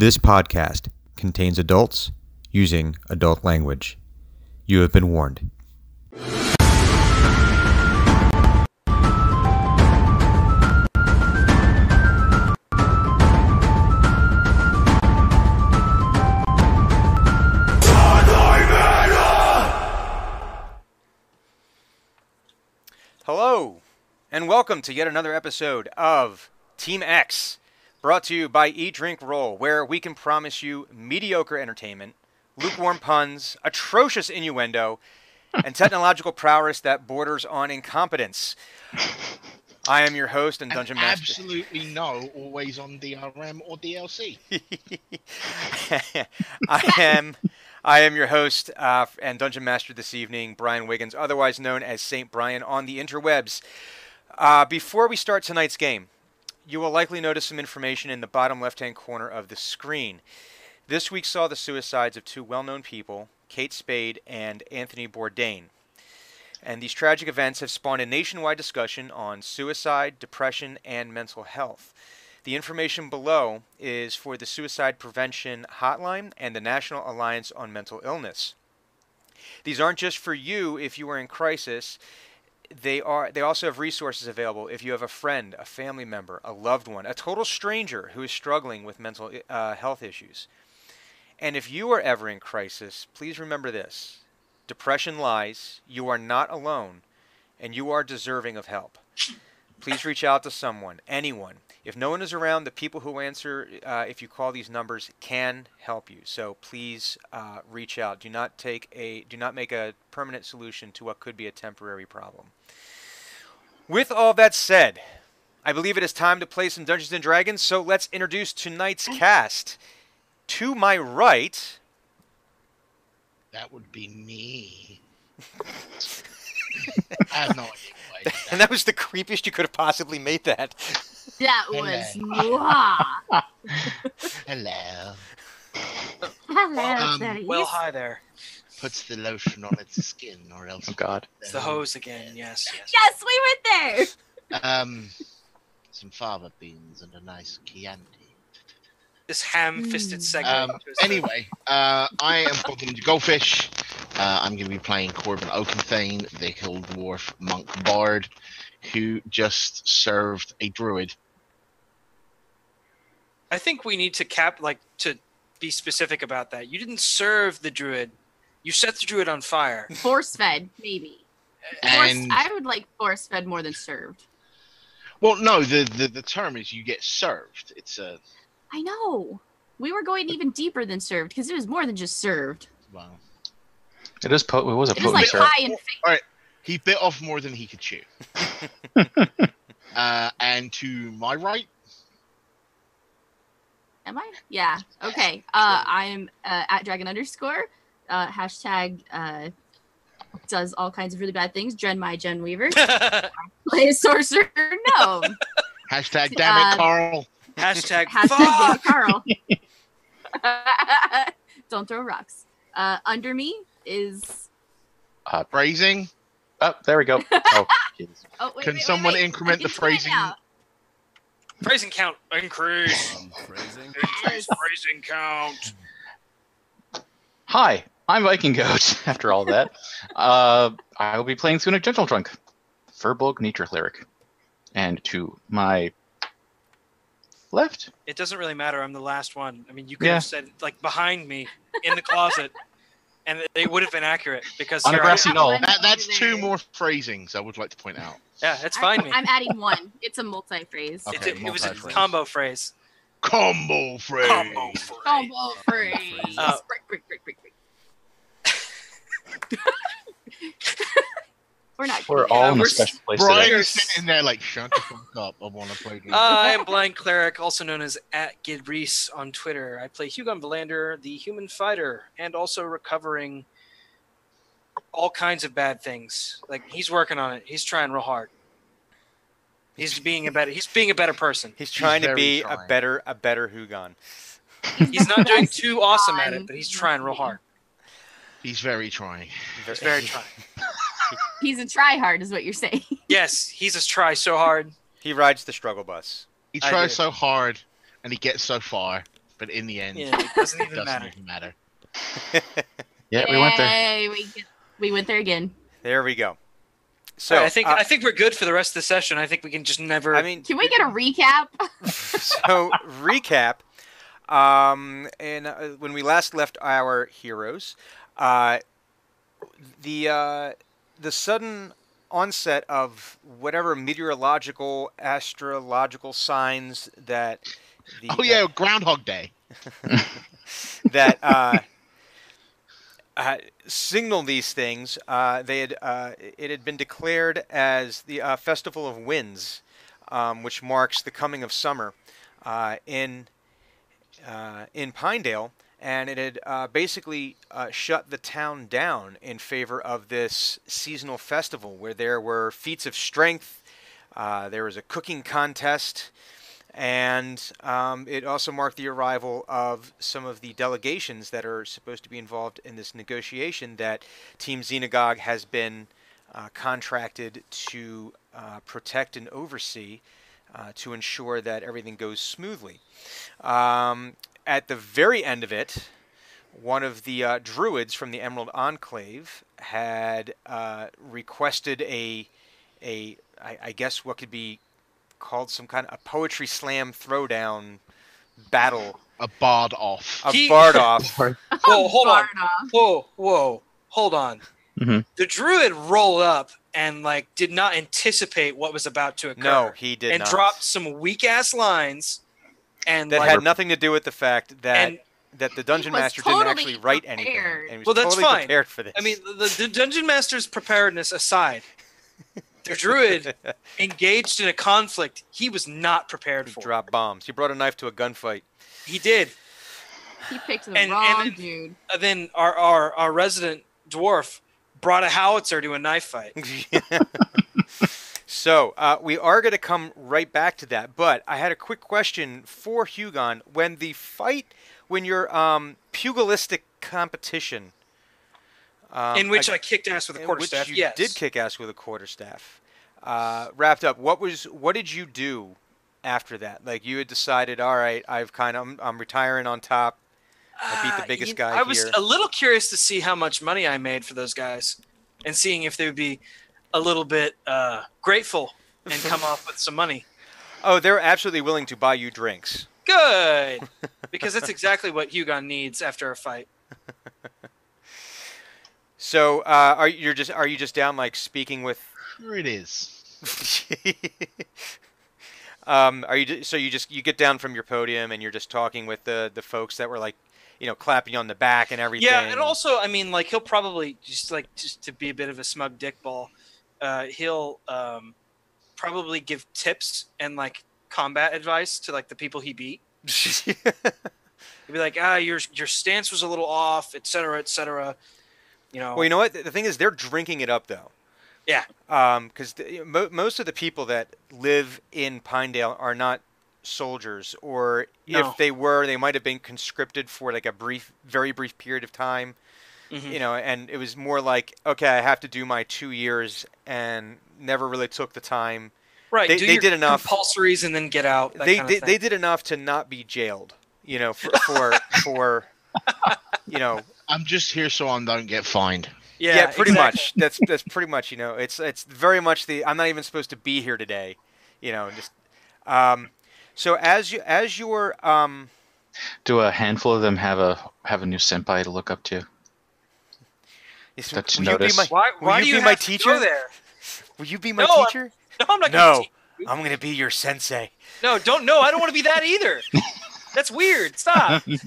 This podcast contains adults using adult language. You have been warned. Hello, and welcome to yet another episode of Team X, brought to you by Eat Drink Roll, where we can promise you mediocre entertainment, lukewarm puns, atrocious innuendo, and technological prowess that borders on incompetence. I am your host and And Dungeon Master. absolutely no always on DRM or DLC. I am I am your host uh, and dungeon master this evening, Brian Wiggins, otherwise known as Saint Brian on the interwebs. Uh, before we start tonight's game, you will likely notice some information in the bottom left-hand corner of the screen. This week saw the suicides of two well-known people, Kate Spade and Anthony Bourdain. And these tragic events have spawned a nationwide discussion on suicide, depression, and mental health. The information below is for the Suicide Prevention Hotline and the National Alliance on Mental Illness. These aren't just for you if you are in crisis. They are they also have resources available if you have a friend, a family member, a loved one, a total stranger who is struggling with mental uh, health issues. And if you are ever in crisis, please remember this. Depression lies, you are not alone, and you are deserving of help. Please reach out to someone, anyone. If no one is around, the people who answer, uh, if you call these numbers, can help you. So please uh, reach out. Do not take a, do not make a permanent solution to what could be a temporary problem. With all that said, I believe it is time to play some Dungeons and Dragons. So let's introduce tonight's cast. To my right, That would be me. I have no idea why I did and that. that was the creepiest you could have possibly made that. That was mwah. Hello. Hello, Um, Well, hi there. Puts the lotion on its skin, or else. Oh God. It's the hose again. Yes, yes. Yes, we went there. Um, some fava beans and a nice Chianti. This ham-fisted Mm. segment. Um, anyway, uh, I am Bobbin the Goldfish. Uh, I'm going to be playing Corbin Oakenthane, the Hill Dwarf Monk Bard, who just served a druid. I think we need to cap like to be specific about that. You didn't serve the druid. You set the druid on fire. Force fed, maybe. Force, And I would like force fed more than served. well, no, the, the the term is you get served. It's a I know. We were going even deeper than served because it was more than just served. well, It is po- it was a It was potent like serve. high in he bit off more than he could chew. uh, and to my right, Am I? Yeah. Okay. Uh, I'm uh, at dragon underscore. Uh, hashtag uh, does all kinds of really bad things. Dren my Jen Weaver. Play a sorcerer. No. hashtag damn it, Uh, Carl. Hashtag, Hashtag fuck. Carl. Don't throw rocks. Uh, under me is. uh, Phrasing. Oh, there we go. Oh. Oh, wait, Can wait, someone wait, wait. increment the can do phrasing? Phrasing count increase. phrasing. Increase Yes. phrasing count. Hi, I'm Viking Goat. After all that, uh, I will be playing Sunic Gentle Trunk, Furbolg Nature Cleric, and to my left, It doesn't really matter. I'm the last one. I mean, you could Yeah. have said like behind me in the closet, and they would have been accurate because On a grassy knoll. That, that's two more phrasings I would like to point out. Yeah, that's fine. Me. I'm adding one. It's a multi phrase. Okay. It, it was a multi-phrase. combo phrase. Combo phrase. Combo phrase. Combo phrase. Uh, Break, break, break, break, break. We're not. we're kidding. all in a we're special place Brian today. is sitting there like, shut the fuck up. I want to play. Uh, I am Blind Cleric, also known as at Gid Reese on Twitter. I play Hugon Valander, the human fighter, and also recovering all kinds of bad things. Like he's working on it. He's trying real hard. He's being a better. He's being a better person. He's trying to very be a better a better Hugon. He's not doing too awesome at it, but he's trying real hard. He's very trying. He's very trying. He's a try hard, is what you're saying. Yes, he's a try so hard. He rides the struggle bus. He tries so hard and he gets so far. but in the end, Yeah, it doesn't it even doesn't matter. even matter. Yeah, we went there. Yay, We, we went there again. There we go. So So I think uh, I think we're good for the rest of the session. I think we can just never. I mean, Can we get a recap? so recap. Um, and uh, when we last left our heroes, uh, the uh, the sudden onset of whatever meteorological, astrological signs that the Oh yeah, Groundhog Day. that uh, uh, signal these things. Uh, they had uh, it had been declared as the uh, Festival of Winds, um, which marks the coming of summer uh, in uh, in Pinedale, and it had uh, basically uh, shut the town down in favor of this seasonal festival, where there were feats of strength. Uh, there was a cooking contest and um, it also marked the arrival of some of the delegations that are supposed to be involved in this negotiation that Team Xenagog has been uh, contracted to uh, protect and oversee uh, to ensure that everything goes smoothly. Um, at the very end of it, one of the uh, druids from the Emerald Enclave had uh, requested a, a I, I guess what could be called some kind of a poetry slam throwdown battle A bard off. of He- Bard off. Whoa, hold on. Bardoff. Whoa, whoa, hold on. Mhm. The druid rolled up and like did not anticipate what was about to occur. No, he did and not. dropped some weak ass lines, and that like, had nothing to do with the fact that and that the dungeon master totally didn't actually write anything. prepared. And he was Well, that's totally fine. prepared for this. I mean, the, the dungeon master's preparedness aside, the druid engaged in a conflict he was not prepared he for. dropped bombs. He brought a knife to a gunfight. He did. He picked the And- wrong and- dude. And then our, our our resident dwarf brought a howitzer to a knife fight. so uh, we are going to come right back to that, but I had a quick question for Hugon. When the fight, when your um, pugilistic competition, um, in which ag- I kicked ass with a quarterstaff. you Yes. did kick ass with a quarterstaff. Uh, wrapped up. What was? What did you do after that? Like you had decided, all right, I've kind of, I'm, I'm retiring on top. I beat the Uh, biggest you- guy I was a little curious to see how much money I made for those guys, and seeing if they would be a little bit uh, grateful and come off with some money. Oh, they're absolutely willing to buy you drinks. Good, because that's exactly what Hugon needs after a fight. So, uh, are you just are you just down like speaking with? Sure it is. um, are you so you just you get down from your podium and you're just talking with the the folks that were like, you know, clapping you on the back and everything. Yeah, and also, I mean, like he'll probably just like just to be a bit of a smug dickball, uh, he'll um, probably give tips and like combat advice to like the people he beat. He'll be like, ah, your your stance was a little off, et cetera, et cetera. You know, Well, you know what? The thing is, they're drinking it up though. Yeah. Because mo- most of the people that live in Pinedale are not soldiers, or No. if they were, they might have been conscripted for like a brief, very brief period of time. Mhm. You know, and it was more like, okay, I have to do my two years, and never really took the time. right? they- do they your did enough. compulsories and then get out. that They kind of they, they did enough to not be jailed. You know, for for, for you know I'm just here so I don't get fined. yeah, yeah, pretty exactly. much. That's that's pretty much. You know, it's it's very much the. I'm not even supposed to be here today. You know, just. Um, so as you as you're um, Do a handful of them have a have a new senpai to look up to? Is- That's will you be notice. my Why, will why you do be you my teacher? go there? will you be my No, I'm- teacher? No, I'm not. gonna No. I'm gonna be your sensei. no, don't. No, I don't want to be that either. That's weird. Stop. You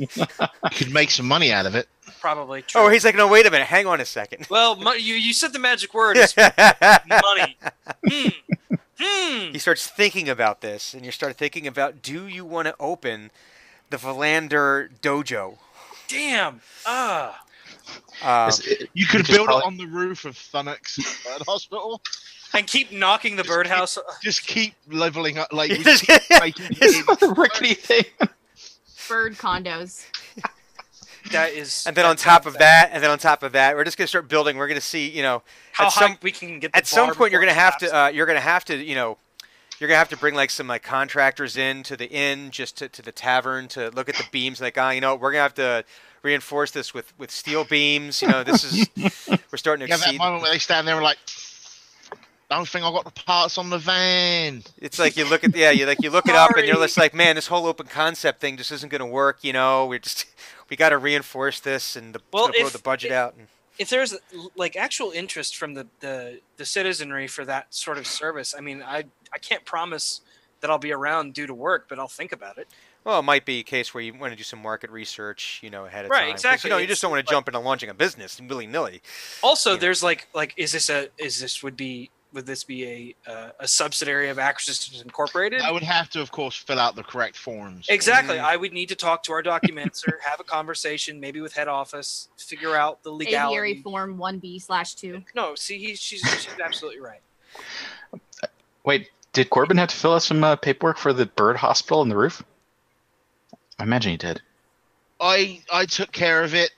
could make some money out of it. Probably. True. Oh, he's like, no, wait a minute, hang on a second. Well, mo- you you said the magic word. It's money. Hmm. Hmm. he starts thinking about this, and you start thinking about, do you want to open the Valander dojo? Damn. Ah. Um, it- You could build probably- it on the roof of Thunuk's Bird Hospital. And keep knocking the birdhouse. Just keep leveling up, like we Just- keep making it rickety thing. Bird condos. That is. and then on top of that, and then on top of that, we're just gonna start building. We're gonna see, you know, how at high some- we can get. The at some point you're gonna have to uh, you're gonna have to you know you're gonna have to bring like some like contractors in to the inn, just to, to the tavern to look at the beams. Like, ah, you know, we're gonna have to reinforce this with with steel beams. You know, this is we're starting to You have that moment where they stand there and like, I don't think I got the parts on the van. It's like you look at yeah, you like you look it up and you're just like, man, this whole open concept thing just isn't gonna work. You know, we're just we got to reinforce this and the, Well, gonna blow the budget if- out. And, if there's like actual interest from the, the the citizenry for that sort of service, I mean, I I can't promise that I'll be around due to work, but I'll think about it. Well, it might be a case where you want to do some market research, you know, ahead of time. Right, exactly. You know, you just don't want to jump into launching a business willy nilly. Also, Yeah. there's like like is this a is this would be would this be a uh, a subsidiary of Acro Systems Incorporated? I would have to, of course, fill out the correct forms. Exactly. Mm. I would need to talk to our documenter, have a conversation, maybe with head office, figure out the legality. Aviary form 1B slash 2. No, see, he, she's she's absolutely right. Wait, did Corbin have to fill out some uh, paperwork for the bird hospital on the roof? I imagine he did. I I took care of it.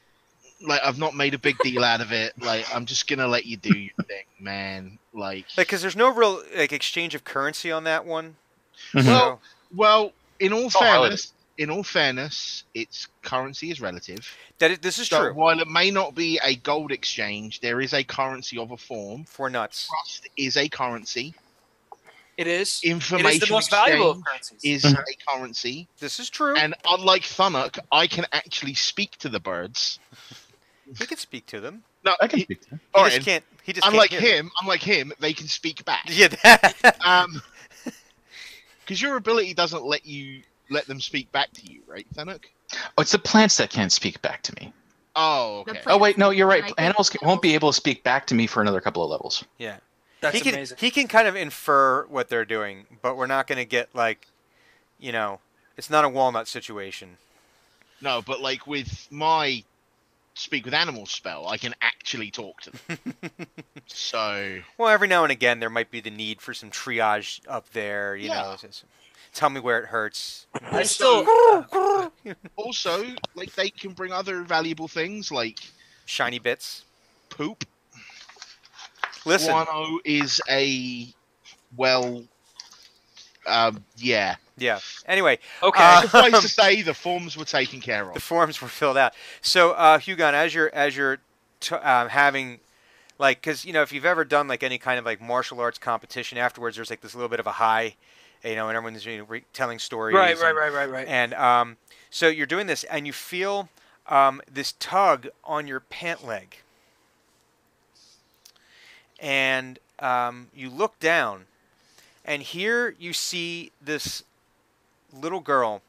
Like I've not made a big deal out of it. Like I'm just gonna let you do your thing, man. Like, Like, because there's no real like exchange of currency on that one. Mhm. Well, So, well, in all Oh, fairness, in all fairness, its currency is relative. that is, this is So true while it may not be a gold exchange, there is a currency of a form. for nuts. Trust is a currency. It is. Information it is the most valuable of exchange currencies. is Mhm. a currency. This is true. And unlike Thunuk, I can actually speak to the birds. he can speak to them. No, I can he- speak to him. He all just can't. He just unlike can't hear him, unlike him, they can speak back. Yeah. That, Um, because your ability doesn't let you let them speak back to you, right, Thunuk? Oh, it's the plants that can't speak back to me. Oh, okay. Oh wait, no, you're right. Animals ca- won't be able to speak back to me for another couple of levels. yeah. That's he can amazing. he can kind of infer what they're doing, but we're not going to get like, you know, it's not a walnut situation. No, but like with my speak with animals spell, I can actually talk to them. so Well, every now and again there might be the need for some triage up there. You know, Yeah. it's just, tell me where it hurts. I still. also, like they can bring other valuable things like Shiny bits. poop. Listen, Guano is a well, um, yeah. yeah. Anyway, Okay. Uh, Suffice to say, the forms were taken care of. the forms were filled out. So, uh, Hugon, as you're as you're t- um, having like, because you know, if you've ever done like any kind of like martial arts competition, afterwards there's like this little bit of a high, you know, and everyone's you know, re- telling stories. right, right, right, right, right. And um, so you're doing this, and you feel um, this tug on your pant leg, and um, you look down, and here you see this little girl.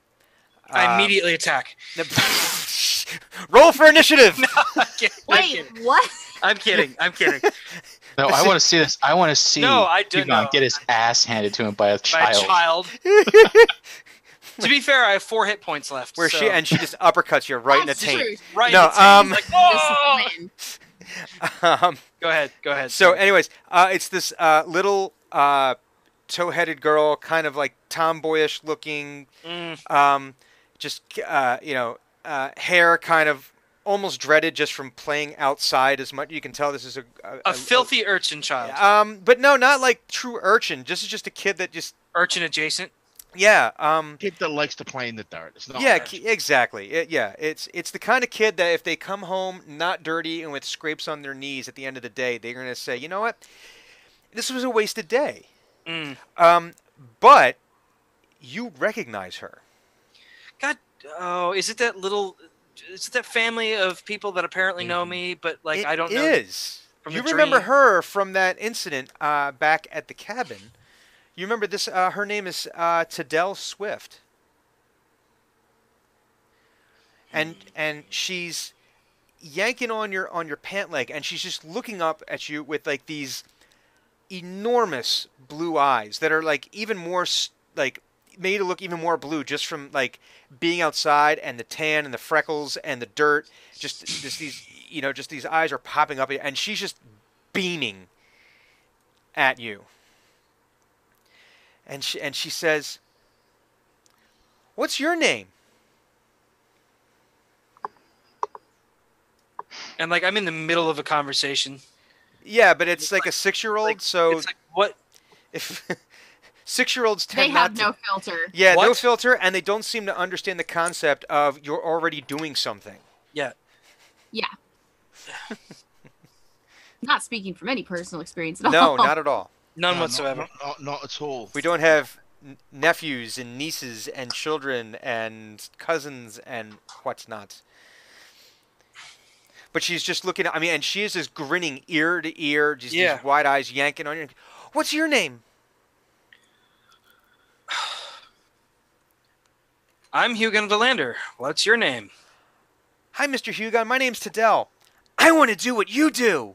I uh, immediately attack. roll for initiative. I'm kidding. I'm Wait, kidding. what? I'm kidding. I'm kidding. No, I want to see this. I want to see No, I do Hugon know. get his ass handed to him by a By a child. child. to be fair, I have four hit points left. Where so- she and she just uppercuts you right in the That's taint. true. right. No, in the team, um, like, "Oh!" Um, Go ahead. Go ahead. So, anyways, uh, it's this uh, little uh, toe-headed girl, kind of like tomboyish looking, Mm, um, just uh, you know, uh, hair kind of almost dreaded just from playing outside as much. You can tell this is a a, a filthy urchin child. Um, but no, not like true urchin. This is just a kid that just Urchin adjacent. Yeah. Um, Kid that likes to play in the dirt. It's not. yeah, ki- exactly. It, yeah, it's it's the kind of kid that if they come home not dirty and with scrapes on their knees at the end of the day, they're gonna say, you know what, this was a wasted day. Mm. Um, but you recognize her. God. Oh, is it that little? Is it that family of people that apparently know Mhm. me, but like It I don't know? is. You remember dream. her from that incident uh, back at the cabin. You remember this? Uh, her name is uh, Tadell Swift, and and she's yanking on your on your pant leg, and she's just looking up at you with like these enormous blue eyes that are like even more like made to look even more blue just from like being outside and the tan and the freckles and the dirt just just these you know just these eyes are popping up and she's just beaming at you and she and she says what's your name And like I'm in the middle of a conversation. yeah but it's like a six year old Like, so it's like what? if Six-year-olds tend They have not no to. filter. Yeah, no filter, and they don't seem to understand the concept of you're already doing something. Yeah. Yeah. not speaking from any personal experience at all. No, not at all. None No, whatsoever. Not, not, not at all. We don't have nephews and nieces and children and cousins and whatnot. But she's just looking. I mean, and she is just grinning ear to ear, just Yeah. these wide eyes yanking on you. What's your name? I'm Hugon Valander. What's your name? Hi, Mr. Hugon. My name's Tadell. I want to do what you do.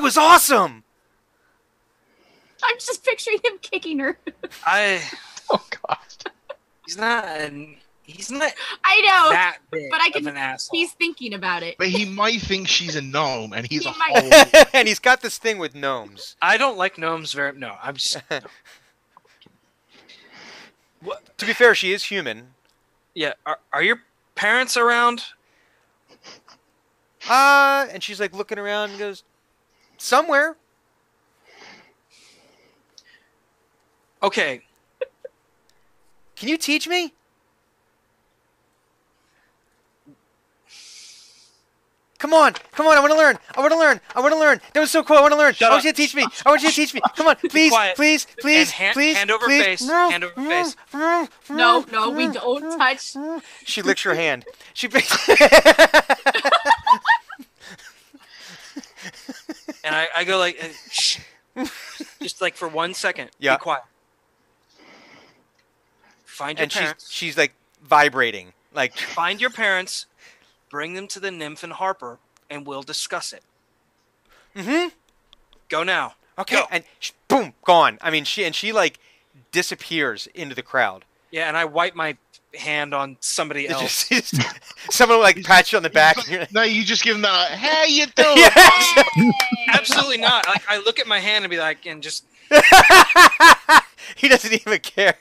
That was awesome. I'm just picturing him kicking her. I. Oh god. He's not. An, he's not I know. that big but I of can- an asshole. He's thinking about it. But he might think she's a gnome, and he's He a might- whole. and he's got this thing with gnomes. I don't like gnomes very. No, I'm just. what? To be fair, she is human. Yeah. Are, are your parents around? Uh, and she's like looking around and goes, somewhere. Okay. Can you teach me? Come on, come on! I want to learn. I want to learn. I want to learn. That was so cool. I want to learn. Shut I want up. you to teach me. I want you to teach me. Come on, please, quiet. please, please, hand- please, hand over please. face, hand over face. No, no, we don't touch. She licks your hand. She. And I, I go like, uh, shh. just like for one second. Yeah. Be quiet. Find your and parents. she's like vibrating, like Find your parents. Bring them to the nymph and Harper, and we'll discuss it. mm-hmm. Go now. Okay, Go. and sh- boom, gone. I mean, she and she like disappears into the crowd. Yeah, and I wipe my hand on somebody else. just- just- someone will, like pat you on the back. and you're like, No, you just give him that. Hey, you doing? Yes! Absolutely not. Like I look at my hand and be like, and just he doesn't even care.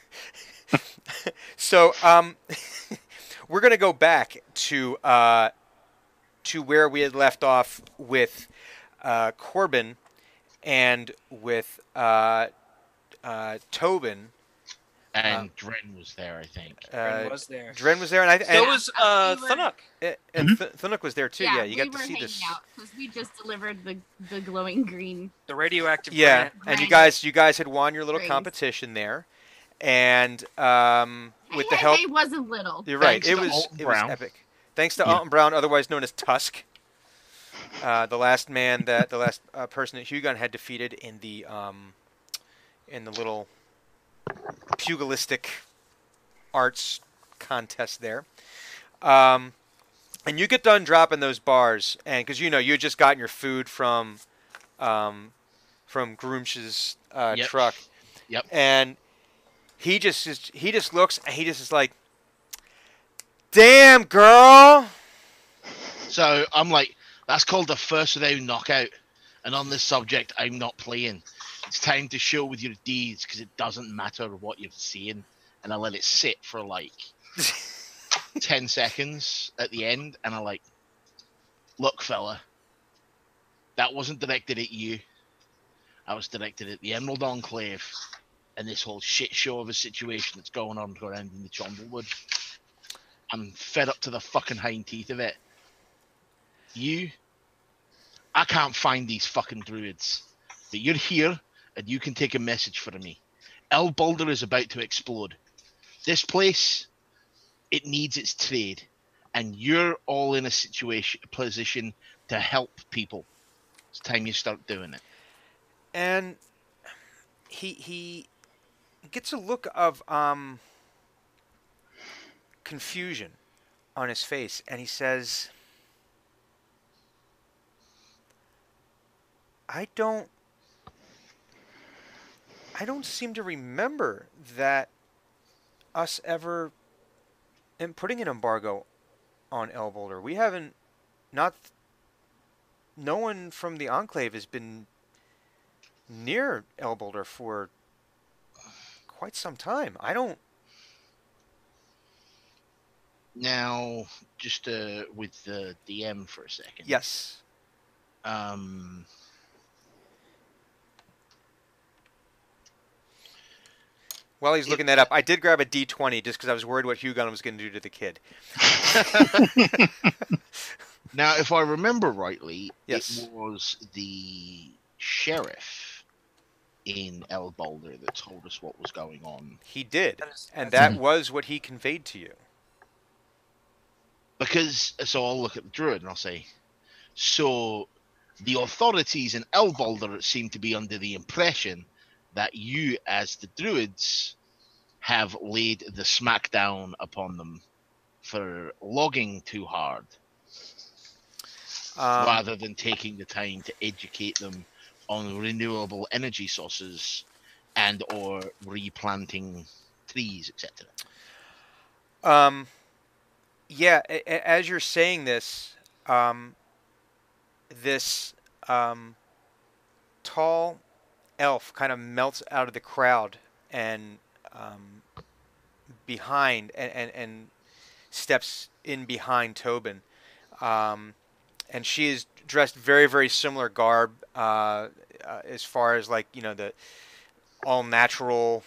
so, um, we're gonna go back to uh, to where we had left off with uh, Corbin and with uh, uh, Tobin. And Dren was there, I think. Ren Uh, was there. Dren was there, and I So and, was uh, we were- Thunuk. and Th- Thunuk was there too. Yeah, you we got were to see this. out because we just delivered the the glowing green. the radioactive. Yeah, plant. and you guys, you guys had won your little Rings. competition there, and um, with the help, it wasn't little. you're right. Thanks it was Alton it was epic. Thanks to Yeah. Alton Brown, otherwise known as Tusk, uh, the last man that the last uh, person that Hugon had defeated in the um, in the little pugilistic arts contest there. Um, and you get done dropping those bars, and because you know you just gotten your food from um, from Groomsh's uh, Yep. truck. Yep. And he just is, he just looks and he just is like, "Damn girl." So I'm like, that's called the first without knockout. And on this subject, I'm not playing. It's time to show with your deeds because it doesn't matter what you're seeing. And I let it sit for like 10 seconds at the end. And I like, look, fella, that wasn't directed at you. I was directed at the Emerald Enclave and this whole shit show of a situation that's going on around in the Chomblewood. I'm fed up to the fucking hind teeth of it. You, I can't find these fucking druids, but you're here and you can take a message for me. El Boulder is about to explode. This place, it needs its trade, and you're all in a situation, position to help people. It's time you start doing it. and he he gets a look of um confusion on his face and he says I don't I don't seem to remember that us ever in putting an embargo on El Boulder. We haven't not no one from the enclave has been near El Boulder for quite some time. I don't. Now, just uh, with the DM for a second. Yes. Um, While he's looking that up, I did grab a D20 just because I was worried what Hugon was going to do to the kid. Now, if I remember rightly, Yes. it was the sheriff in El Boulder that told us what was going on. He did, and that was what he conveyed to you. Because so I'll look at the druid and I'll say, so the authorities in El Boulder seem to be under the impression that you, as the druids, have laid the smackdown upon them for logging too hard, Um, rather than taking the time to educate them on renewable energy sources and or replanting trees, etc. Um, yeah, as you're saying this, um, this um, tall elf kind of melts out of the crowd and um, behind and, and, and steps in behind Tobin. Um, and she is dressed very, very similar garb uh, uh, as far as like, you know, the all natural,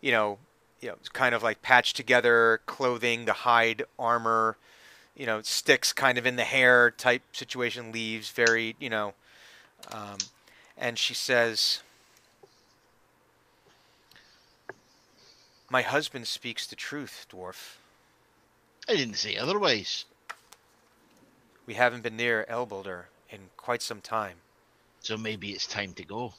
you know, you know, kind of like patched together clothing, the hide armor, you know, sticks kind of in the hair type situation, leaves very, you know, um, and she says, "My husband speaks the truth, dwarf. I didn't say otherwise. We haven't been near Elboulder in quite some time. So maybe it's time to go.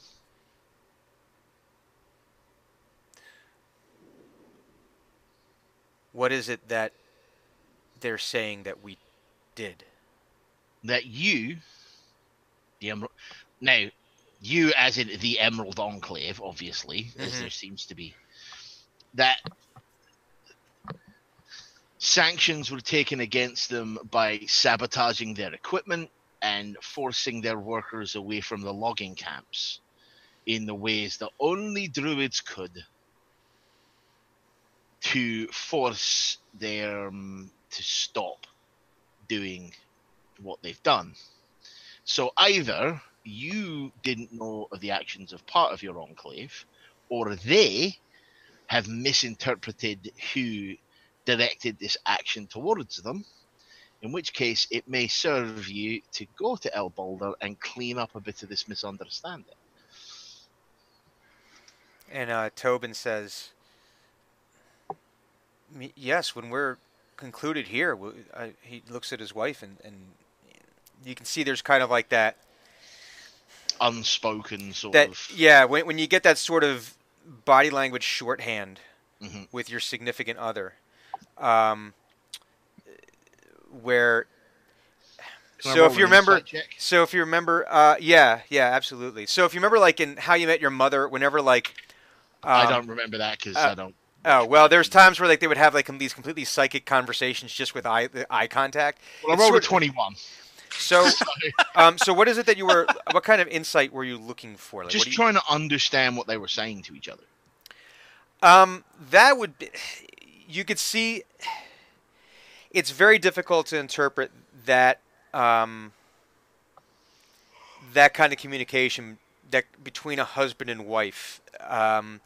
What is it that they're saying that we did?" that you, the Emerald, now you as in the Emerald Enclave, obviously, as Mhm. there seems to be, that sanctions were taken against them by sabotaging their equipment and forcing their workers away from the logging camps in the ways that only druids could to force them to stop doing what they've done. So either you didn't know of the actions of part of your enclave, or they have misinterpreted who directed this action towards them. In which case, it may serve you to go to El Boulder and clean up a bit of this misunderstanding. And uh, Tobin says, "Yes, when we're concluded here, w- I, he looks at his wife, and, and you can see there's kind of like that Unspoken sort that of. yeah. When when you get that sort of body language shorthand Mhm. with your significant other, um, where Can so if you remember, so if you remember, uh, yeah, yeah, absolutely. So if you remember, like in How You Met Your Mother, whenever like I um, don't remember that because uh, I don't. Oh well, there's times where like they would have like these completely psychic conversations just with eye eye contact. Well, I it's rolled a sort of- twenty-one. So, um, so what is it that you were? What kind of insight were you looking for? Like, Just what you- trying to understand what they were saying to each other. Um, that would be. You could see. It's very difficult to interpret that. Um, that kind of communication that between a husband and wife. Um,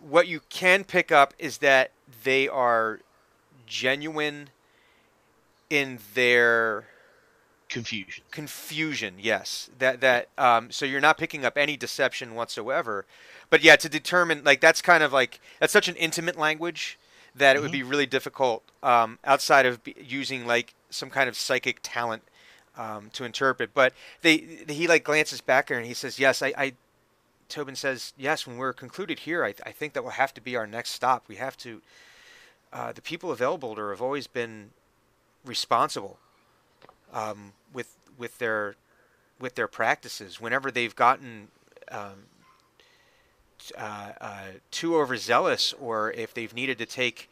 what you can pick up is that they are genuine in their Confusion. confusion yes. That that um, so you're not picking up any deception whatsoever. But yeah to determine like that's kind of like that's such an intimate language that it would be really difficult um, outside of using like some kind of psychic talent um, to interpret. But they he like glances back there and he says yes I, I Tobin says yes when we're concluded here I, I think that will have to be our next stop. We have to uh, the people of Elboulder have always been responsible um, with with their with their practices. Whenever they've gotten um, uh, uh, too overzealous, or if they've needed to take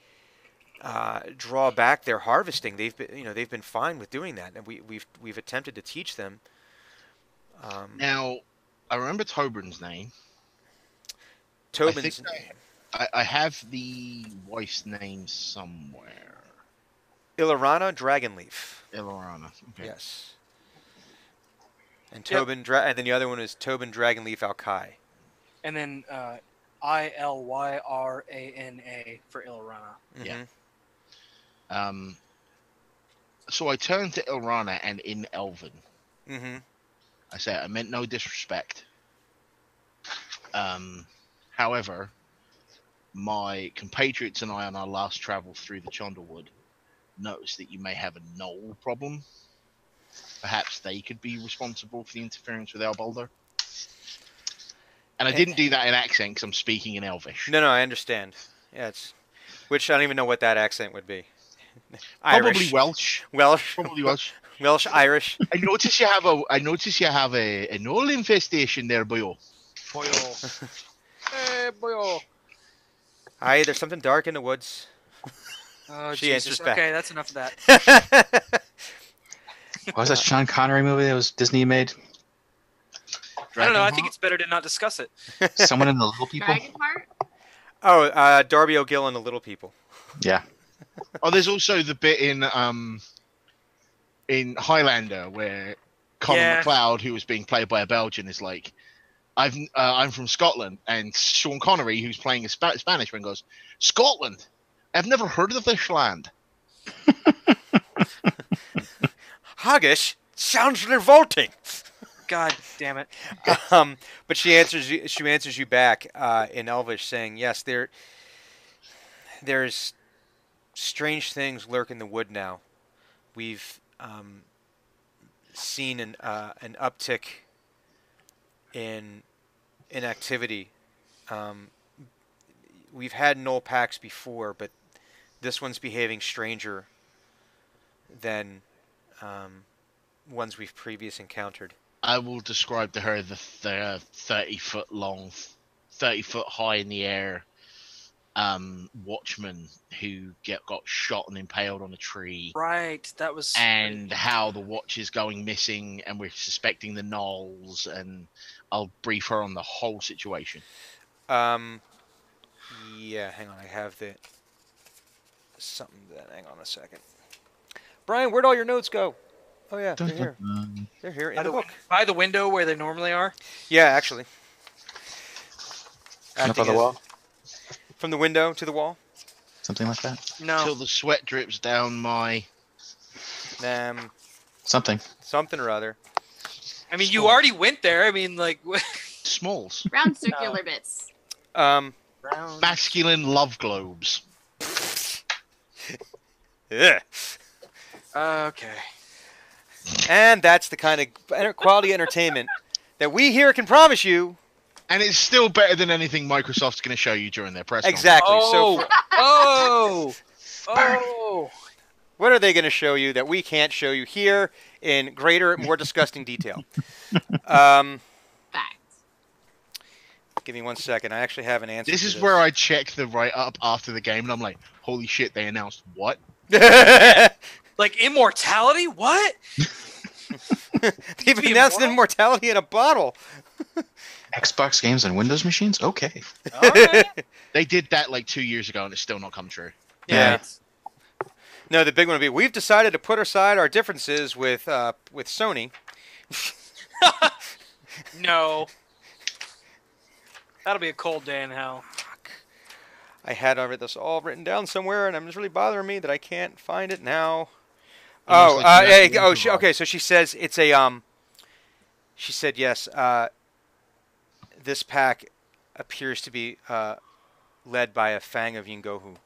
uh, draw back their harvesting, they've been you know they've been fine with doing that, and we, we've we've attempted to teach them. Um, Now, I remember Tobin's name. Tobin's I, I, I have the wife's name somewhere. Ilyrana Dragonleaf. Ilyrana. Okay. Yes. And Tobin, Dra- and then the other one is Tobin Dragonleaf Alkai. And then uh, I L Y R A N A for Ilyrana. Yeah. Mhm. Um, so I turned to Ilrana and in Elven, Mm-hmm. I say I meant no disrespect. Um, however, my compatriots and I on our last travel through the Chonderwood noticed that you may have a gnoll problem. Perhaps they could be responsible for the interference with Elbalder. And I didn't do that in accent because I'm speaking in Elvish. No, no, I understand. Yeah, it's which I don't even know what that accent would be. Probably Irish, Welsh. Welsh, Probably Welsh. Welsh, Irish. I notice you have a. I notice you have a a gnoll infestation there, boyo. Boyo. Oh. hey, boyo. Oh. Aye, there's something dark in the woods. Oh, She Jesus. answers back. Okay, that's enough of that. What was that Sean Connery movie that was Disney made? I don't know. I think it's better to not discuss it. Someone in the Little People. Dragon Heart? oh, uh, Darby O'Gill and the Little People. Yeah. Oh, there's also the bit in um in Highlander where Connor Yeah. MacLeod, who was being played by a Belgian, is like, "I've uh, I'm from Scotland," and Sean Connery, who's playing a Spa- Spanish man, goes, "Scotland? I've never heard of this land." Haggis sounds revolting. God damn it. um, but she answers you. She answers you back uh, in Elvish, saying, "Yes, there. There's strange things lurk in the wood now. We've um, seen an uh, an uptick in in activity. Um, we've had gnoll packs before, but this one's behaving stranger than um, ones we've previous encountered." I will describe to her the th- thirty foot long, thirty foot high in the air, um, watchman who get got shot and impaled on a tree. Right. That was. and how the watch is going missing and we're suspecting the Gnolls and I'll brief her on the whole situation. Um, yeah, hang on. I have the something. That hang on a second. Brian, where'd all your notes go? Oh yeah, they're here. They're here in by the the, book. by the window where they normally are. Yeah, actually. Up on the wall. From the window to the wall. Something like that. No. Till the sweat drips down my Um, Something. something or other. I mean, you already went there. I mean, like. smalls. Round circular bits. Um, round. Masculine love globes. Yeah. Okay. And that's the kind of enter- quality entertainment that we here can promise you. And it's still better than anything Microsoft's going to show you during their press conference. Exactly. Oh. So, Oh. Oh. what are they going to show you that we can't show you here in greater, more disgusting detail? Um. Fact. Give me one second. I actually have an answer. This to is where I check the write up after the game and I'm like, holy shit, they announced what? Like immortality? What? They've announced immortal? immortality in a bottle. Xbox games and Windows machines? Okay. All right. They did that like two years ago and it's still not come true. Yeah. No, the big one would be we've decided to put aside our differences with uh, with Sony. No. That'll be a cold day in hell. I had over this all written down somewhere, and it's really bothering me that I can't find it now. Oh, like uh, hey, oh, she, okay. So she says it's a um. She said yes. Uh, this pack appears to be uh, led by a Fang of Yeenoghu.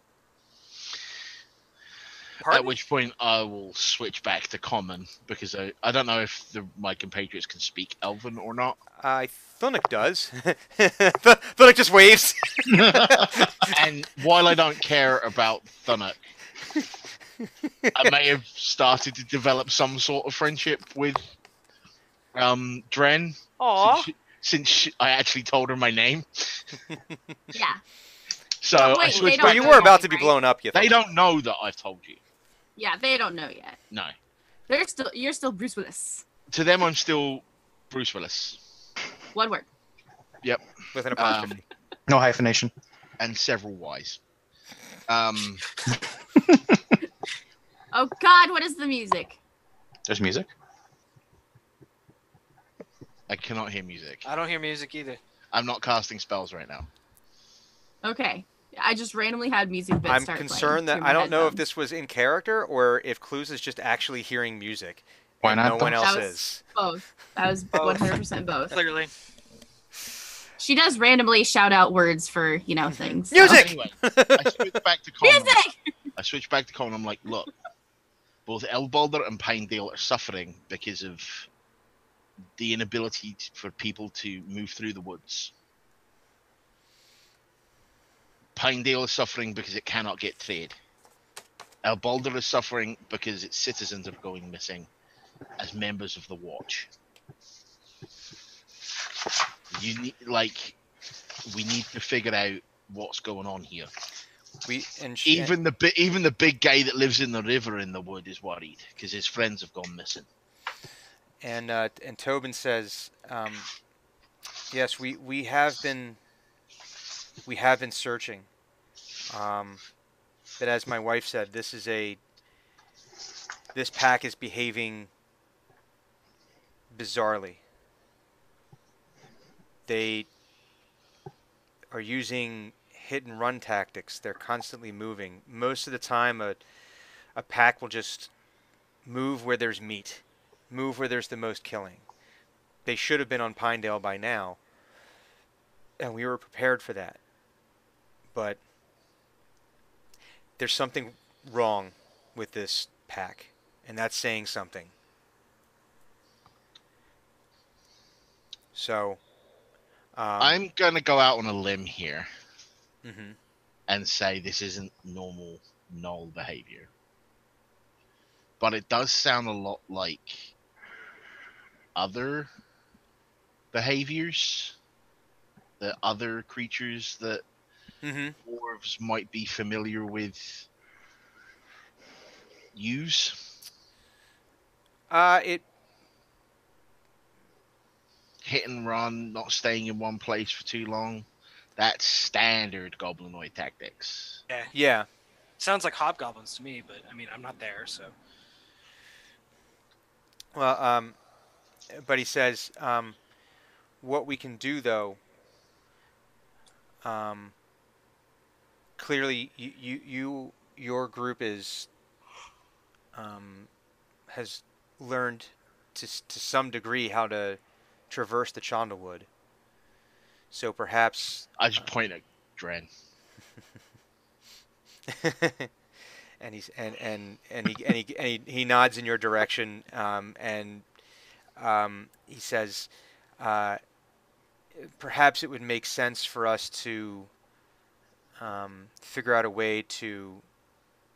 Pardon? At which point I will switch back to common because I, I don't know if the, my compatriots can speak Elven or not. Uh, Thunuk does. Thunuk just waves. and while I don't care about Thunuk, I may have started to develop some sort of friendship with um, Dren Aw. since, she, since she, I actually told her my name. Yeah. So Oh, I wait, they switched don't Well, back. you were about to be right? blown up. You They don't know that I've told you. Yeah, they don't know yet. No. They're still you're still Bruce Willis. To them, I'm still Bruce Willis One word. Yep. With an apostrophe. um, No hyphenation. and several Y's. Um, Oh God, what is the music? There's music. I cannot hear music. I don't hear music either. I'm not casting spells right now. Okay. I just randomly had music bits I'm start concerned that I don't know if this was in character or if Clues is just actually hearing music. Why and not No one else That was- is. both. That was 100% both. Clearly. She does randomly shout out words for, you know, things. so- Music! Anyway, I switched back to Colin. Music! I switched back to Conan. I'm like, look, both Elbalder and Pinedale are suffering because of the inability t- for people to move through the woods. Pinedale is suffering because it cannot get trade. Elbalder is suffering because its citizens are going missing as members of the Watch. You need, like, we need to figure out what's going on here. We and sh- Even the even the big guy that lives in the river in the wood is worried because his friends have gone missing. and uh, and Tobin says, um, yes, we we have been we have been searching. Um, but as my wife said, this is a this pack is behaving bizarrely. They are using hit and run tactics. They're constantly moving. Most of the time, a a pack will just move where there's meat move where there's the most killing. They should have been on Pinedale by now, and we were prepared for that. But there's something wrong with this pack, and that's saying something. So, um, I'm gonna go out on a limb here mhm. and say this isn't normal gnoll behavior, but it does sound a lot like other behaviors that other creatures that Mhm. dwarves might be familiar with use. Uh, it hit and run, not staying in one place for too long. That's standard goblinoid tactics. Yeah. yeah. Sounds like hobgoblins to me, but I mean, I'm not there, so. Well, um, but he says, um, what we can do though, um, clearly you, you, you your group is, um, has learned to, to some degree how to traverse the Chandlewood. So perhaps I just point at Dren. and he's and and and he and he, and he, he nods in your direction um, and um, he says uh, perhaps it would make sense for us to um, figure out a way to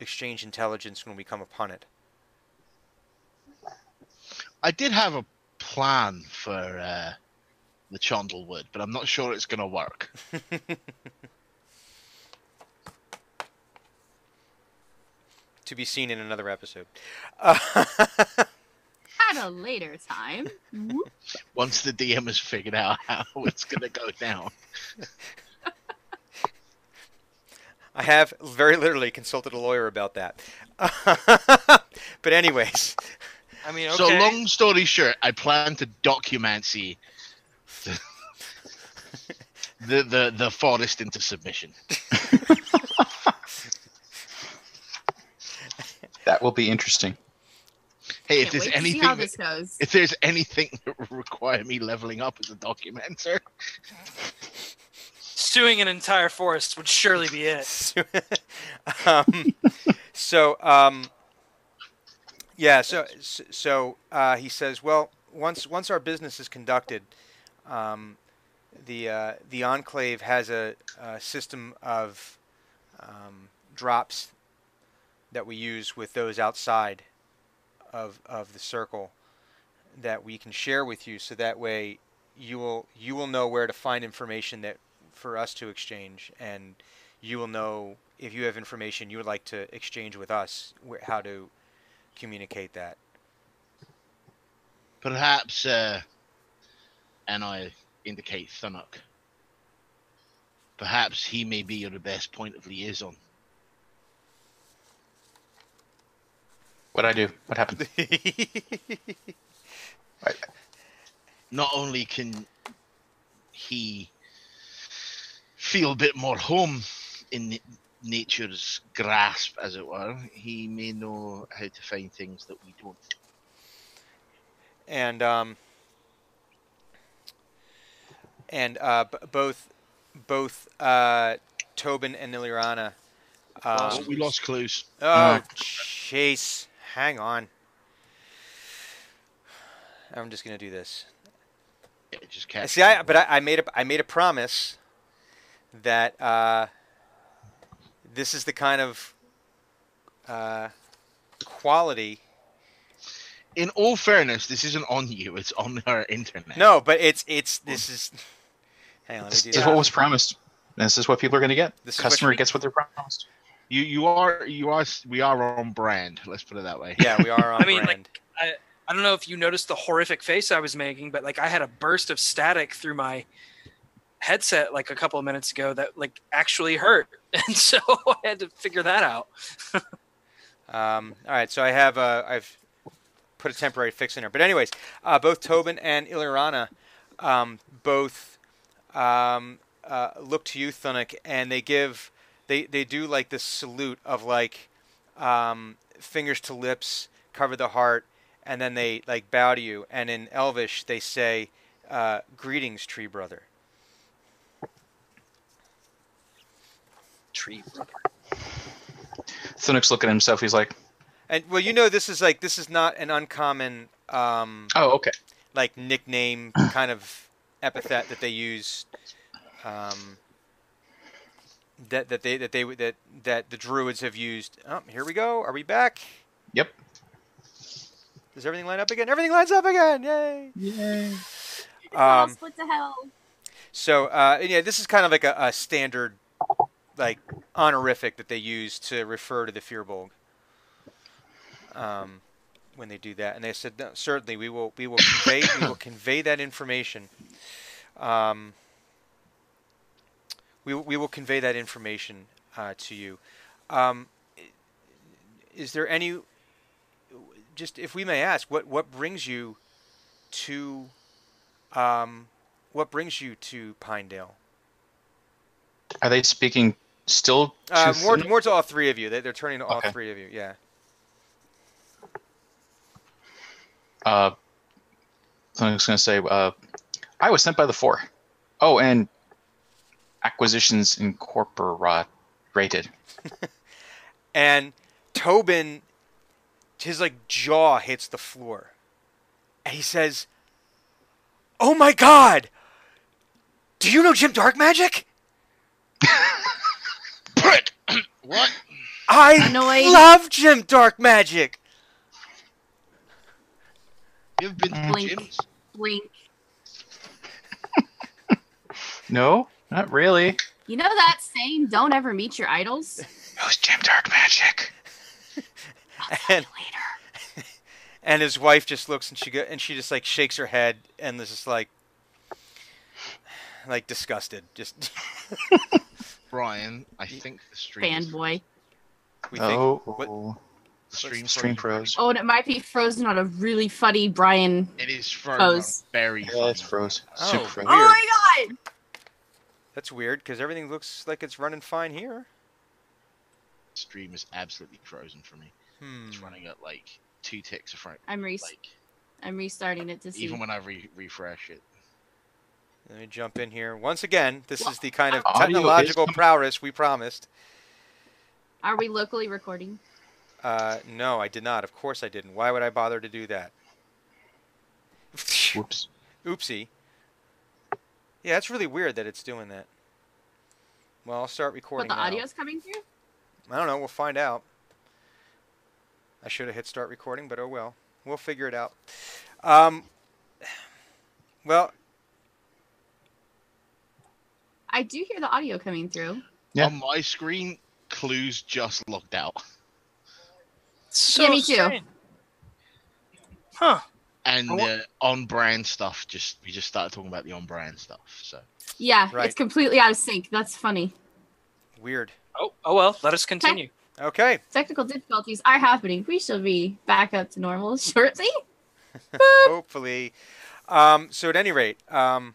exchange intelligence when we come upon it I did have a plan for uh, the Chandlewood, but I'm not sure it's going to work. to be seen in another episode At a later time. Once the DM has figured out how it's going to go down. I have very literally consulted a lawyer about that but anyways I mean, okay. So, long story short, I plan to documancy the, the, the, the forest into submission. That will be interesting. Hey, if there's wait to see anything that- if there's anything that will require me leveling up as a documancer, Suing an entire forest would surely be it. um, so um, yeah so so uh, he says well once once our business is conducted um, the uh, the enclave has a, a system of um, drops that we use with those outside of of the circle that we can share with you so that way you will you will know where to find information that for us to exchange and you will know if you have information you would like to exchange with us wh- how to communicate that perhaps, uh, and I indicate Thunuk, perhaps he may be your best point of liaison. What I do? What happened? Not only can he feel a bit more home in nature's grasp, as it were, he may know how to find things that we don't. and um, and uh, b- both both uh, Tobin and Ilyrana. Oh, Um, we lost clues. oh, chase! Hang on. I'm just gonna do this. Yeah, just catch. See, I but I, I made a I made a promise that uh, this is the kind of uh, quality. In all fairness, this isn't on you; it's on our internet. No, but it's it's this is. Hang on, let This me is do that. what was promised. This is what people are going to get. This is what Customer you- gets what they're promised. you you are you are we are on brand. Let's put it that way. Yeah, we are on I mean, brand. like, I, I don't know if you noticed the horrific face I was making, but like I had a burst of static through my headset like a couple of minutes ago that like actually hurt, and so I had to figure that out. Um, all right, so I have uh, I've put a temporary fix in there. But anyways, uh, both Tobin and Ilyrana um, both um, uh, look to you, Thunuk, and they give they they do like this salute of like um, fingers to lips, cover the heart, and then they like bow to you. And in Elvish, they say, uh, "Greetings, tree brother." Tree brother. Thunuk's looking at himself. He's like, And well, you know, this is like this is not an uncommon. Um, "Oh, okay." like nickname kind of epithet that they use um, that that they that they that that the druids have used. Oh, here we go. Are we back? Yep. Does everything line up again? Everything lines up again! Yay! Yay. all Um, split to hell. so uh, yeah, this is kind of like a, a standard like honorific that they use to refer to the Firbolg. Um, when they do that, and they said no, certainly we will we will convey we will convey that information. Um, we we will convey that information uh, to you. Um, is there any just if we may ask what what brings you to um, what brings you to Pinedale? Are they speaking still? Uh, more, more to all three of you. They, they're turning to all Okay. three of you. Yeah. Uh, Thunuk's going to say, uh, "I was sent by the four. Oh, and acquisitions incorporated. And Tobin, his like jaw hits the floor, and he says, "Oh my God! Do you know Jim Darkmagic? Prick! what? I Annoyed. love Jim Darkmagic." You've been to Blink. gyms? Blink. No, not really. You know that saying, "Don't ever meet your idols." Who's Jim Darkmagic? And Later. and his wife just looks and she go, and she just like shakes her head and is just like like disgusted. Just Brian, I think the stream is- Fanboy. we think oh, what- the stream, stream froze. froze. Oh, and it might be frozen on a really funny Brian. It is frozen. Pose. Very Yeah, it's funny. froze. Oh. Super froze. Oh my god! that's weird because everything looks like it's running fine here. Stream is absolutely frozen for me. Hmm. It's running at like two ticks a frame. I'm re- Like I'm restarting it to see. even when I re- refresh it. Let me jump in here once again. This is the kind of technological prowess we promised. Are we locally recording? Uh, no, I did not. Of course I didn't. Why would I bother to do that? Whoops. Oopsie. Yeah, it's really weird that it's doing that. Well, I'll start recording. But recording. the now. audio's coming through. I don't know. We'll find out. I should have hit start recording, but oh well. We'll figure it out. Um, well, I do hear the audio coming through. Yeah. On my screen, clues just logged out. So Yeah, me too. strange. Huh. And I wa- the on brand stuff just we just started talking about the on brand stuff. So Yeah, Right. it's completely out of sync. That's funny. weird. Oh, oh well. Let us continue. Okay. Technical difficulties are happening. We shall be back up to normal shortly. Hopefully. Um, so at any rate, um,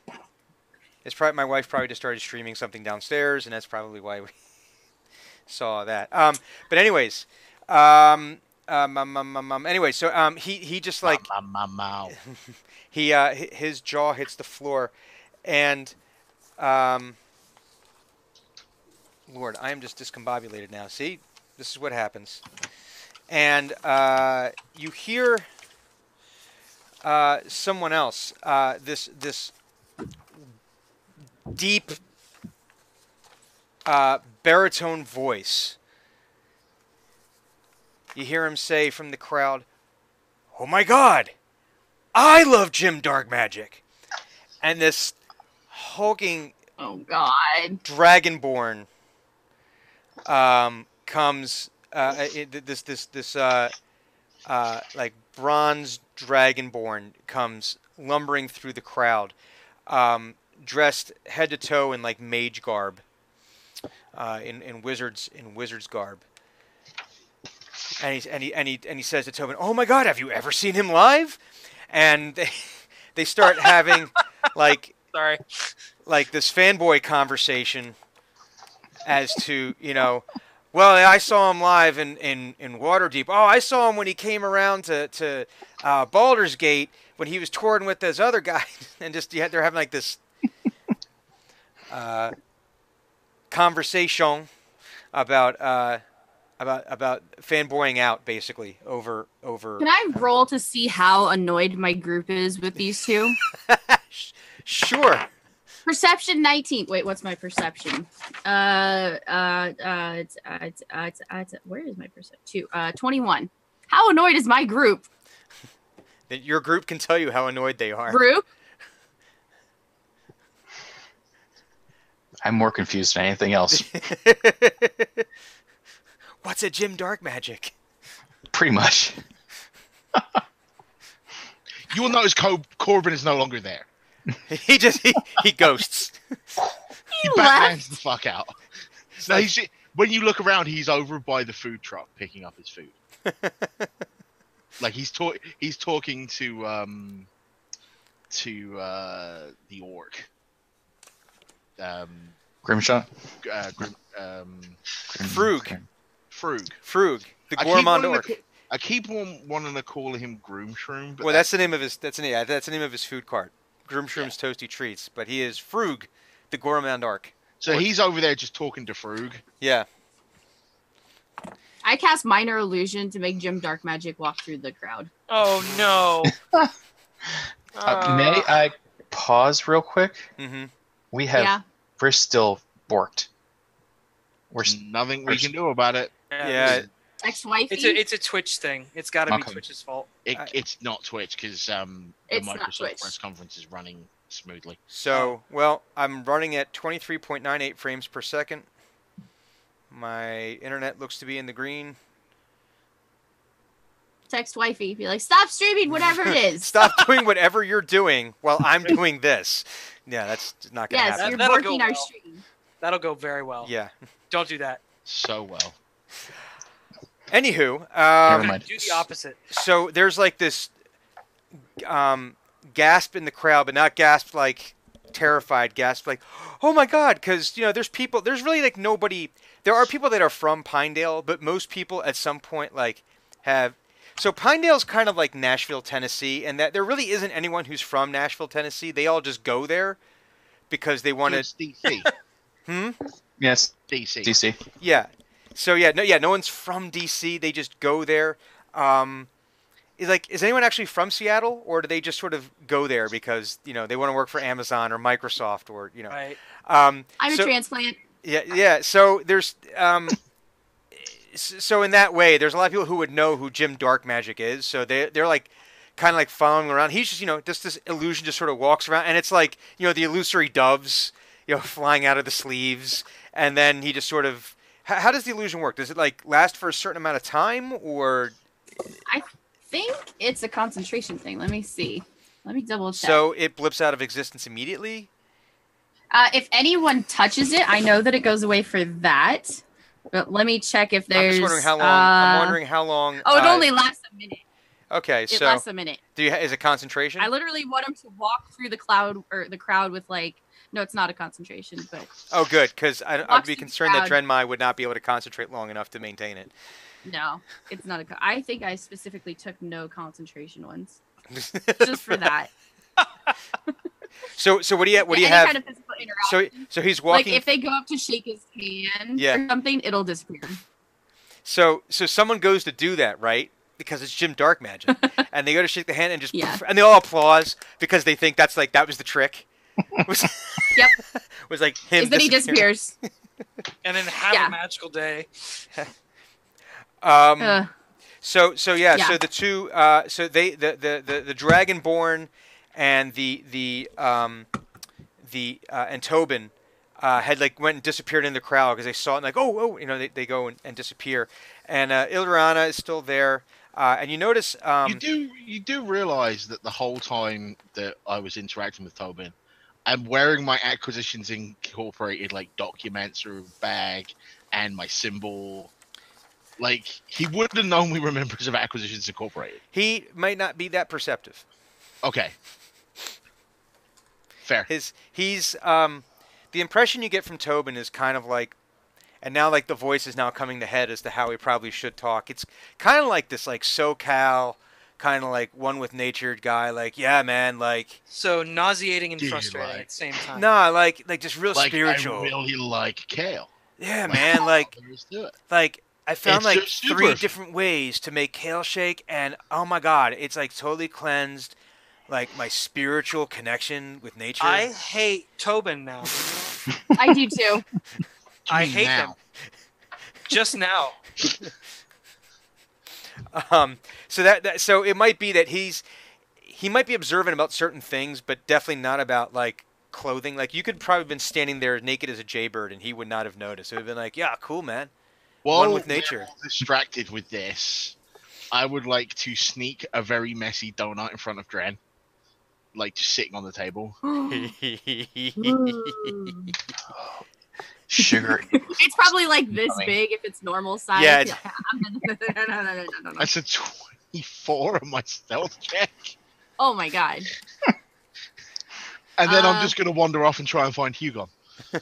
It's probably my wife probably just started streaming something downstairs, and that's probably why we saw that. Um, but anyways, um, um, um, um, um, um, anyway, so um, he he just like he uh, his jaw hits the floor, and um, Lord, I am just discombobulated now. See, this is what happens, and uh, you hear uh, someone else. Uh, this this deep uh, baritone voice. You hear him say from the crowd, "Oh my God!" I love Jim Darkmagic. And this hulking Oh God. dragonborn um, comes. Uh, it, this this this uh, uh, like bronze dragonborn comes lumbering through the crowd, um, dressed head to toe in like mage garb, uh, in in wizards in wizards garb. And he and he and he and he says to Tobin, "Oh my God, have you ever seen him live?" And they they start having like Sorry. like this fanboy conversation as to you know well i saw him live in, in, in waterdeep oh i saw him when he came around to, to uh, baldur's gate when he was touring with those other guys and just yeah, they're having like this uh, conversation about uh, about about fanboying out basically over over Can I roll to see how annoyed my group is with these two? sure Perception 19. Wait, what's my perception? Uh, uh, uh, it's, uh, it's, uh, it's, uh, it's, where is my perception? Two. Uh, 21. How annoyed is my group? that your group can tell you how annoyed they are Group? I'm more confused than anything else. What's a Jim Darkmagic? Pretty much. You will notice Co- Corbin is no longer there. He just he, he ghosts. He left. Batman's the fuck out. No, he's, when you look around, he's over by the food truck picking up his food. like he's talk he's talking to um to uh the orc. Um, Grimshot. uh, Grim, um, Frug. Frug. Frug, the I gourmand wanting to orc. ca- I keep on, wanting to call him Groom Shroom, Well, that's the name of his. That's the name. That's the name of his food cart. Groomshroom's Toasty Treats, but he is Frug, the gourmand orc. so he's over there just talking to Frug. Yeah. I cast Minor Illusion to make Jim Darkmagic walk through the crowd. Oh no. Uh, may I pause real quick? Mm-hmm. We have yeah. we're still borked. We're Nothing we can do about it. Yeah. Ex-wifey. It's a it's a Twitch thing. It's got to be Twitch's fault. it it's not Twitch because um, the It's Microsoft Twitch. press conference is running smoothly. So, well, I'm running at 23.98 frames per second. My internet looks to be in the green. Text wifey. Be like, stop streaming whatever it is. Stop doing whatever you're doing while I'm doing this. Yeah, that's not gonna Yes, happen. you're That'll working go our well. stream. That'll go very well. Yeah. Don't do that. So well. Anywho, Never um, mind. Do the opposite. so there's like this um, gasp in the crowd, but not gasp like terrified, gasp like, oh my god, because you know there's people, there's really like nobody. There are people that are from Pinedale, but most people at some point like have. So Pinedale's kind of like Nashville, Tennessee, and that there really isn't anyone who's from Nashville, Tennessee. They all just go there because they want to. It's DC. Hmm. yes, DC. DC. Yeah. So yeah, no, yeah, no one's from DC. They just go there. Um, is like, is anyone actually from Seattle, or do they just sort of go there because you know they want to work for Amazon or Microsoft or you know? Right. Um, I'm so- a transplant. yeah, yeah. So there's um, s- so in that way, there's a lot of people who would know who Jim Darkmagic is. So they they're like kind of like following around. He's just you know just this illusion just sort of walks around, and it's like you know the illusory doves, you know, flying out of the sleeves, and then he just sort of. How, how does the illusion work? Does it like last for a certain amount of time, or I think it's a concentration thing. Let me see. Let me double check. so it blips out of existence immediately? uh, if anyone touches it, I know that it goes away for that. But let me check if there's. I'm just wondering how long. I'm uh, wondering how long. Oh, it uh, only lasts a minute. Okay, It so lasts a minute. do you is it concentration? I literally want him to walk through the cloud or the crowd with like No, it's not a concentration, but Oh, good, because I'd be concerned that. Drenmai would not be able to concentrate long enough to maintain it. no, it's not a. I think I specifically took no concentration ones just for that. so, so what do you what do you Any have? Kind of physical so, interaction. so he's walking. like if they go up to shake his hand Yeah. or something, it'll disappear. So, so someone goes to do that, right? Because it's Jim Darkmagic, and they go to shake the hand and just, Yeah. and they all applause because they think that's like that was the trick. Was, Yep. was like him. Is that he disappears? And then have Yeah. a magical day. Um, Ugh. So so yeah, Yeah. so the two uh, so they the the the, the dragonborn and the the um the uh, and Tobin uh, had like went and disappeared in the crowd because they saw it and like oh oh you know they, they go and, and disappear and uh, Ilyrana is still there uh, and you notice um, you do you do realize that the whole time that I was interacting with Tobin, I'm wearing my Acquisitions Incorporated like documents or bag and my symbol. Like he wouldn't have known we were members of Acquisitions Incorporated. he might not be that perceptive. Okay. Fair. His he's um the impression you get from Tobin is kind of like and now like the voice is now coming to head as to how he probably should talk. It's kind of like this like SoCal kind of like one with nature guy like yeah man like So nauseating and Dude, frustrating like- at the same time. nah like like just real like spiritual. I really like kale. yeah man like There is like I found It's like three different ways to make kale shake and oh my god it's like totally cleansed like my spiritual connection with nature. I hate Tobin now. I do too. I hate now? him. Just now. Um, so that, that so it might be that he's he might be observant about certain things, but definitely not about like clothing. Like you could probably been standing there naked as a jaybird, and he would not have noticed. It would have been like, yeah, cool, man. While with nature. all distracted with this, I would like to sneak a very messy donut in front of Dren, like just sitting on the table. Sugar. it's probably like this Coming. big if it's normal size. Yeah, it's- no, no, no, no, no, no, no. That's a twenty-four on my stealth check, Oh my god. and then Uh. I'm just gonna wander off and try and find Hugon. I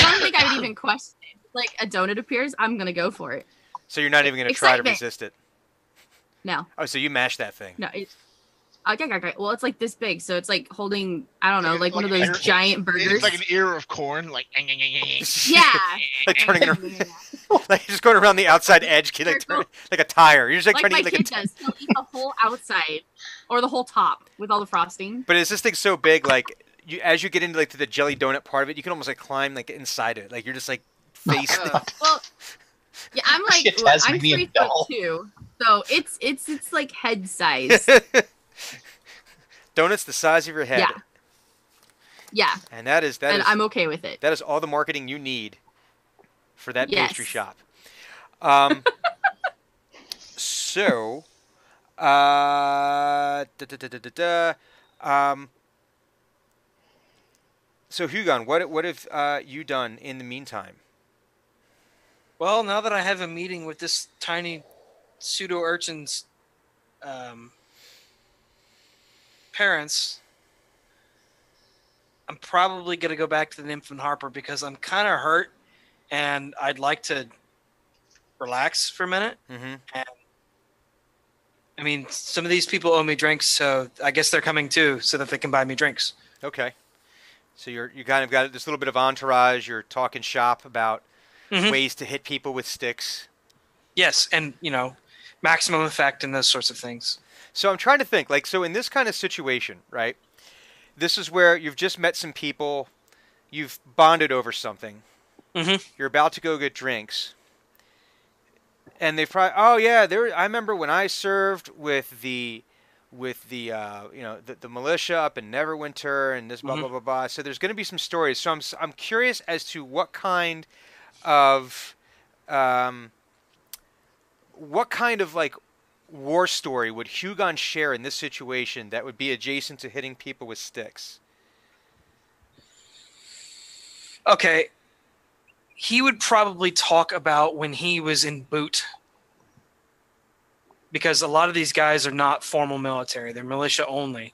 don't think I would even question it. Like a donut appears, I'm gonna go for it. so you're not even going to try to resist it. No, Oh, so you mashed that thing. no. It's, okay, okay, okay. Well, it's like this big, so it's like holding. I don't know, It's like, one of those an- giant burgers. It's like an ear of corn, like. yeah. like turning it around, like you're just going around the outside edge, like turn, like a tire. You're just like, like trying my to eat like a kid tire. does. He'll eat the whole outside or the whole top with all the frosting. But is this thing so big, like you as you get into like to the jelly donut part of it, you can almost like climb like inside it. Like you're just like face. Oh, well, yeah, I'm like Shit, look, I'm Tasmanian three foot two, so it's it's it's like head size. Donuts the size of your head. Yeah. yeah, And that is that and is- I'm okay with it. that is all the marketing you need for that pastry Yes. shop. Um, so, uh, da, da, da, da, da, da, um, so Hugon, what what have uh, you done in the meantime? Well, now that I have a meeting with this tiny pseudo urchin's um, parents, I'm probably going to go back to the Nymph and Harper because I'm kind of hurt and I'd like to relax for a minute. Mm-hmm. I mean, some of these people owe me drinks, so I guess they're coming too so that they can buy me drinks. Okay, so you're you kind of got this little bit of entourage. You're talking shop about Mhm. ways to hit people with sticks. Yes, and, you know, maximum effect and those sorts of things. So I'm trying to think, like, so in this kind of situation, right? This is where you've just met some people, you've bonded over something, Mhm. you're about to go get drinks, and they probably, oh yeah, there. I remember when I served with the, with the, uh, you know, the, the militia up in Neverwinter, and this blah Mhm. blah blah blah. So there's going to be some stories. So I'm I'm curious as to what kind of, um, what kind of like war story would Hugon share in this situation that would be adjacent to hitting people with sticks? Okay. He would probably talk about when he was in boot. Because a lot of these guys are not formal military, they're militia only.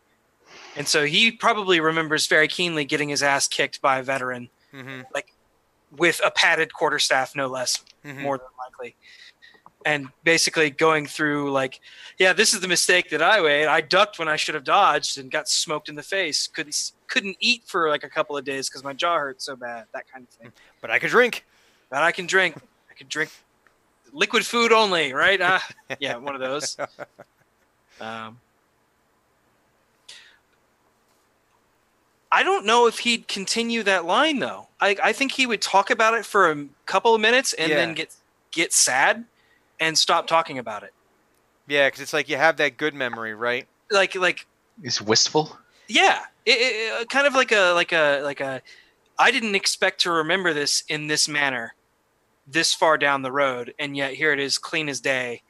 And so he probably remembers very keenly getting his ass kicked by a veteran Mm-hmm. With a padded quarterstaff, no less, mm-hmm. more than likely. And basically going through like, yeah, this is the mistake that I made. I ducked when I should have dodged and got smoked in the face. Couldn't couldn't eat for like a couple of days because my jaw hurt so bad. That kind of thing. But I could drink. But I can drink. I can drink liquid food only, right? Ah, yeah, one of those. Um, I don't know if he'd continue that line though. I, I think he would talk about it for a couple of minutes and Yeah. then get get sad and stop talking about it. Yeah, because it's like you have that good memory, right? Like like Is wistful. yeah, it, it, it- uh, kind of like a like a like a. I didn't expect to remember this in this manner, this far down the road, and yet here it is, clean as day.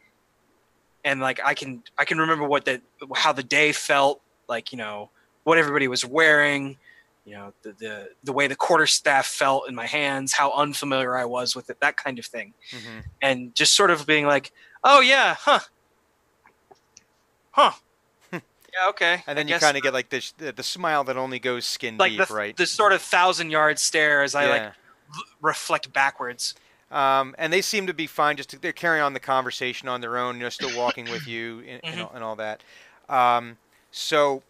And like I can I can remember what that how the day felt, like you know what everybody was wearing, you know the the the way the quarterstaff felt in my hands, how unfamiliar I was with it, that kind of thing Mm-hmm. and just sort of being like, "Oh yeah, huh, huh, yeah, okay." And then I you kind of get like this the, the smile that only goes skin like deep, the, right? the sort of thousand yard stare as I like yeah. l- reflect backwards. Um, and they seem to be fine. Just to, they're carrying on the conversation on their own. They're still walking with you and, and, Mhm. all, and all that. Um, so,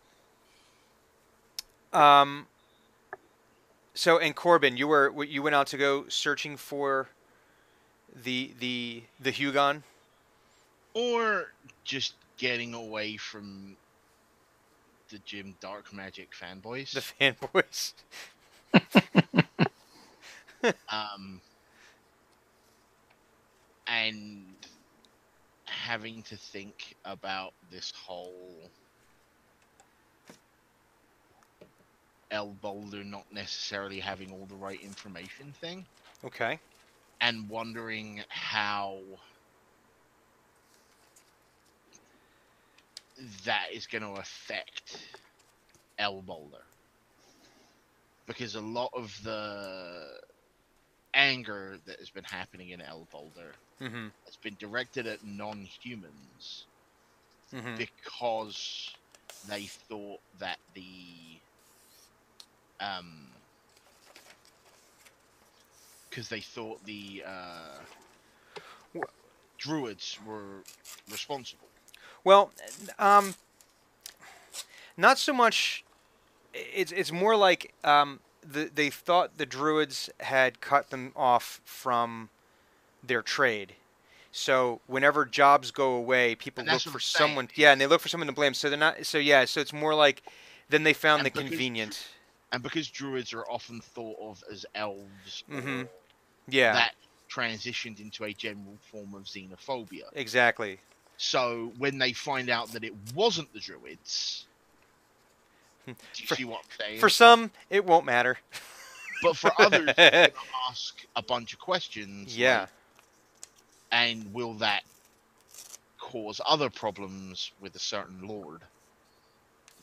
um, so and Corbin, you were you went out to go searching for the the the Hugon. or just getting away from the Jim Darkmagic fanboys. The fanboys. um, and having to think about this whole El Boulder not necessarily having all the right information thing, Okay. and wondering how that is going to affect El Boulder. Because a lot of the anger that has been happening in El Boulder Mm-hmm. has been directed at non-humans Mm-hmm. because they thought that the um because they thought the uh druids were responsible Well, um, not so much. It's it's more like um, the, they thought the druids had cut them off from their trade. So whenever jobs go away, people look for someone. Yeah, and they look for someone to blame. So they're not. So yeah. So it's more like then they found And the convenient. And because druids are often thought of as elves Mhm. Yeah. that transitioned into a general form of xenophobia exactly. so when they find out that it wasn't the druids do you For- see what i'm saying For some, it won't matter. but for others ask a bunch of questions Yeah. like, and will that cause other problems with a certain lord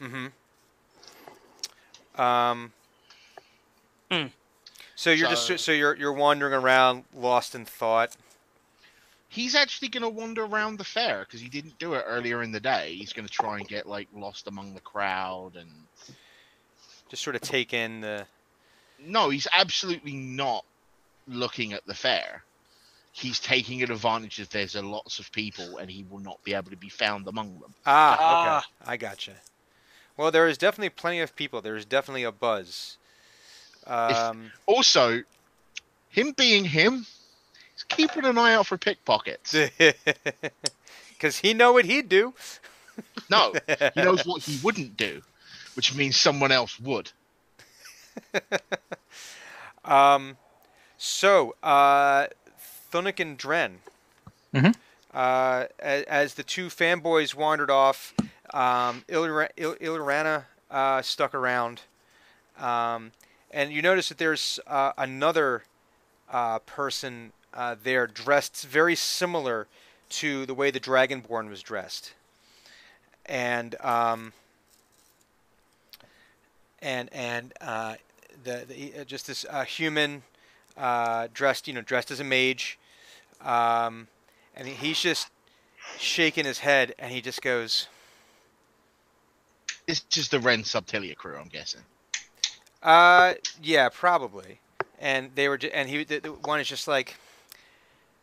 Mm-hmm. Um. Hmm. So you're So- just so you're you're wandering around, lost in thought. he's actually going to wander around the fair because he didn't do it earlier in the day he's going to try and get like lost among the crowd and Just sort of take in the. no he's absolutely not looking at the fair he's taking advantage that there's a lots of people and he will not be able to be found among them Ah, Ah. okay. I gotcha. Well, there is definitely plenty of people. There is definitely a buzz. Um, also him being him he's keeping an eye out for pickpockets because he know what he'd do. no he knows what he wouldn't do which means someone else would Um, so, uh, Thunuk and Dren. Mhm. Uh, as, as the two fanboys wandered off, um, Ilira- Il- Ilyrana uh, stuck around. Um, and you notice that there's uh, another uh, person uh, there dressed very similar to the way the Dragonborn was dressed. And um, and and uh, the, the uh, just this human dressed you know dressed as a mage, um, and he's just shaking his head and he just goes, This is the Ren Subtilia crew, I'm guessing. Uh, yeah, probably. And they were, and he, the, the one is just like,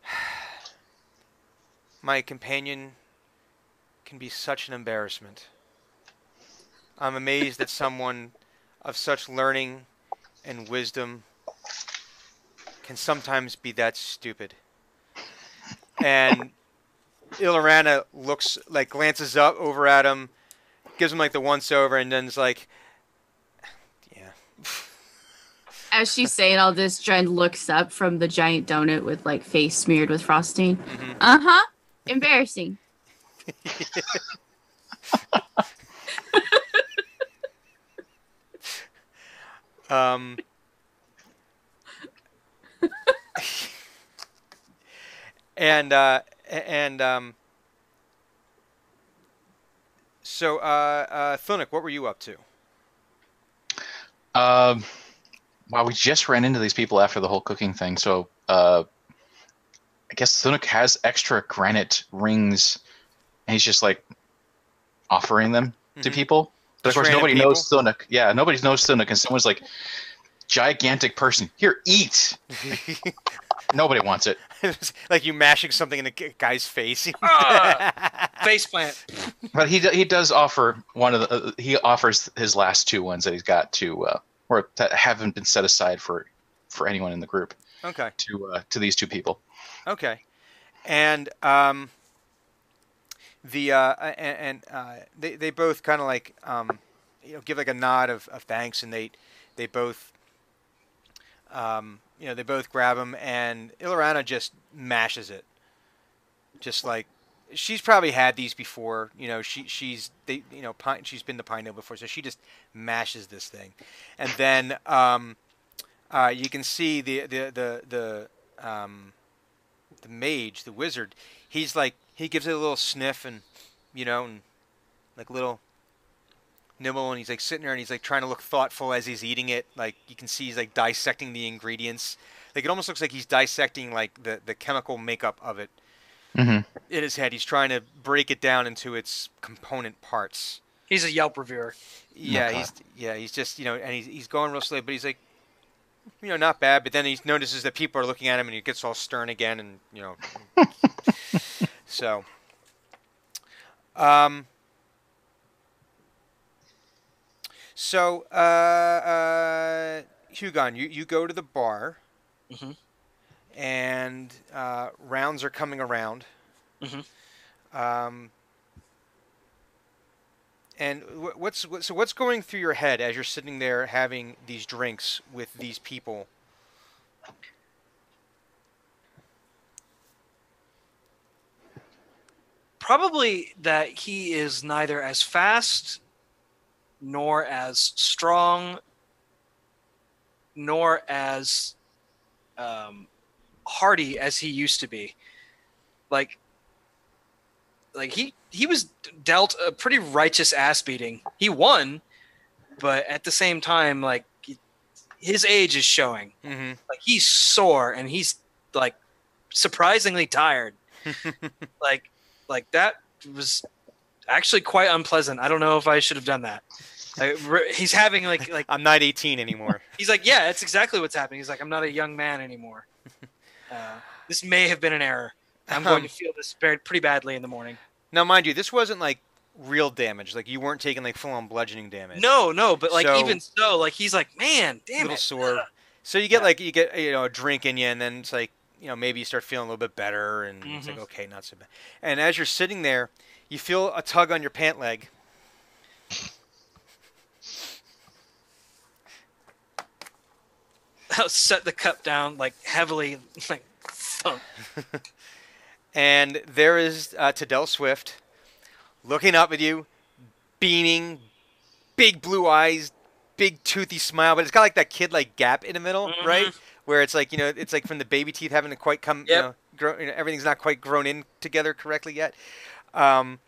my companion can be such an embarrassment. I'm amazed that someone of such learning and wisdom can sometimes be that stupid. And Ilyrana looks like glances up over at him, gives him like the once over, and then is like, "Yeah, As she's saying all this, Dren looks up from the giant donut with like face smeared with frosting. mhm." Uh huh. Embarrassing. Um, and uh, and um, so uh, uh, Thunuk, what were you up to? Um, wow, we just ran into these people after the whole cooking thing. So, uh, I guess Thunuk has extra granite rings, and he's just like offering them to Mhm. people. But of course, nobody knows Thunuk. Yeah, nobody knows Thunuk, and someone's like, gigantic person, here, eat. Nobody wants it. It's like you mashing something in a g- guy's face. Ah! Faceplant. But he he does offer one of the uh, he offers his last two ones that he's got to uh, or that haven't been set aside for for anyone in the group okay. to uh, to these two people. Okay, and um, the uh, and, and uh, they they both kind of like um, you know give like a nod of, of thanks, and they they both um, you know they both grab him, and Ilyrana just mashes it, just like she's probably had these before. You know she she's they you know pine, she's been to Pinedale before, so she just mashes this thing, and then um, uh, you can see the the the the um, the mage, the wizard, he's like he gives it a little sniff and you know and like little nibble and he's like sitting there and he's like trying to look thoughtful as he's eating it. Like you can see he's like dissecting the ingredients. Like it almost looks like he's dissecting like the the chemical makeup of it Mm-hmm. in his head. He's trying to break it down into its component parts. He's a Yelp reviewer. Yeah, Okay. he's yeah, he's just you know, and he's he's going real slow, but he's like, you know, not bad. But then he notices that people are looking at him, and he gets all stern again, and you know, so, um, so uh, uh, Hugon, you you go to the bar, Mhm. and uh, rounds are coming around. Mhm. Um, and what's what, so what's going through your head as you're sitting there having these drinks with these people? Probably that he is neither as fast nor as strong nor as um, hardy as he used to be. Like, like he he was dealt a pretty righteous ass beating. He won, but at the same time, like his age is showing. Mm-hmm. Like he's sore and he's like surprisingly tired. like like that was actually quite unpleasant. I don't know if I should have done that. Like, he's having like like I'm not 18 anymore. he's like yeah, that's exactly what's happening. He's like I'm not a young man anymore. Uh, this may have been an error. I'm going to feel this pretty badly in the morning. now, mind you, this wasn't like real damage. Like you weren't taking like full-on bludgeoning damage. No, no, but like So- even so, like he's like man, damn little it. sore. So you get Yeah. like you get you know a drink in you, and then it's like you know maybe you start feeling a little bit better, and it's like Mhm. okay, not so bad. And as you're sitting there, you feel a tug on your pant leg. set the cup down like heavily, like thump. and there is uh, Tadell Swift looking up at you, beaming, big blue eyes, big toothy smile, but it's got like that kid like gap in the middle, Mhm. right? Where it's like you know, it's like from the baby teeth having to quite come, you know, grow, you know, everything's not quite grown in together correctly yet. Um,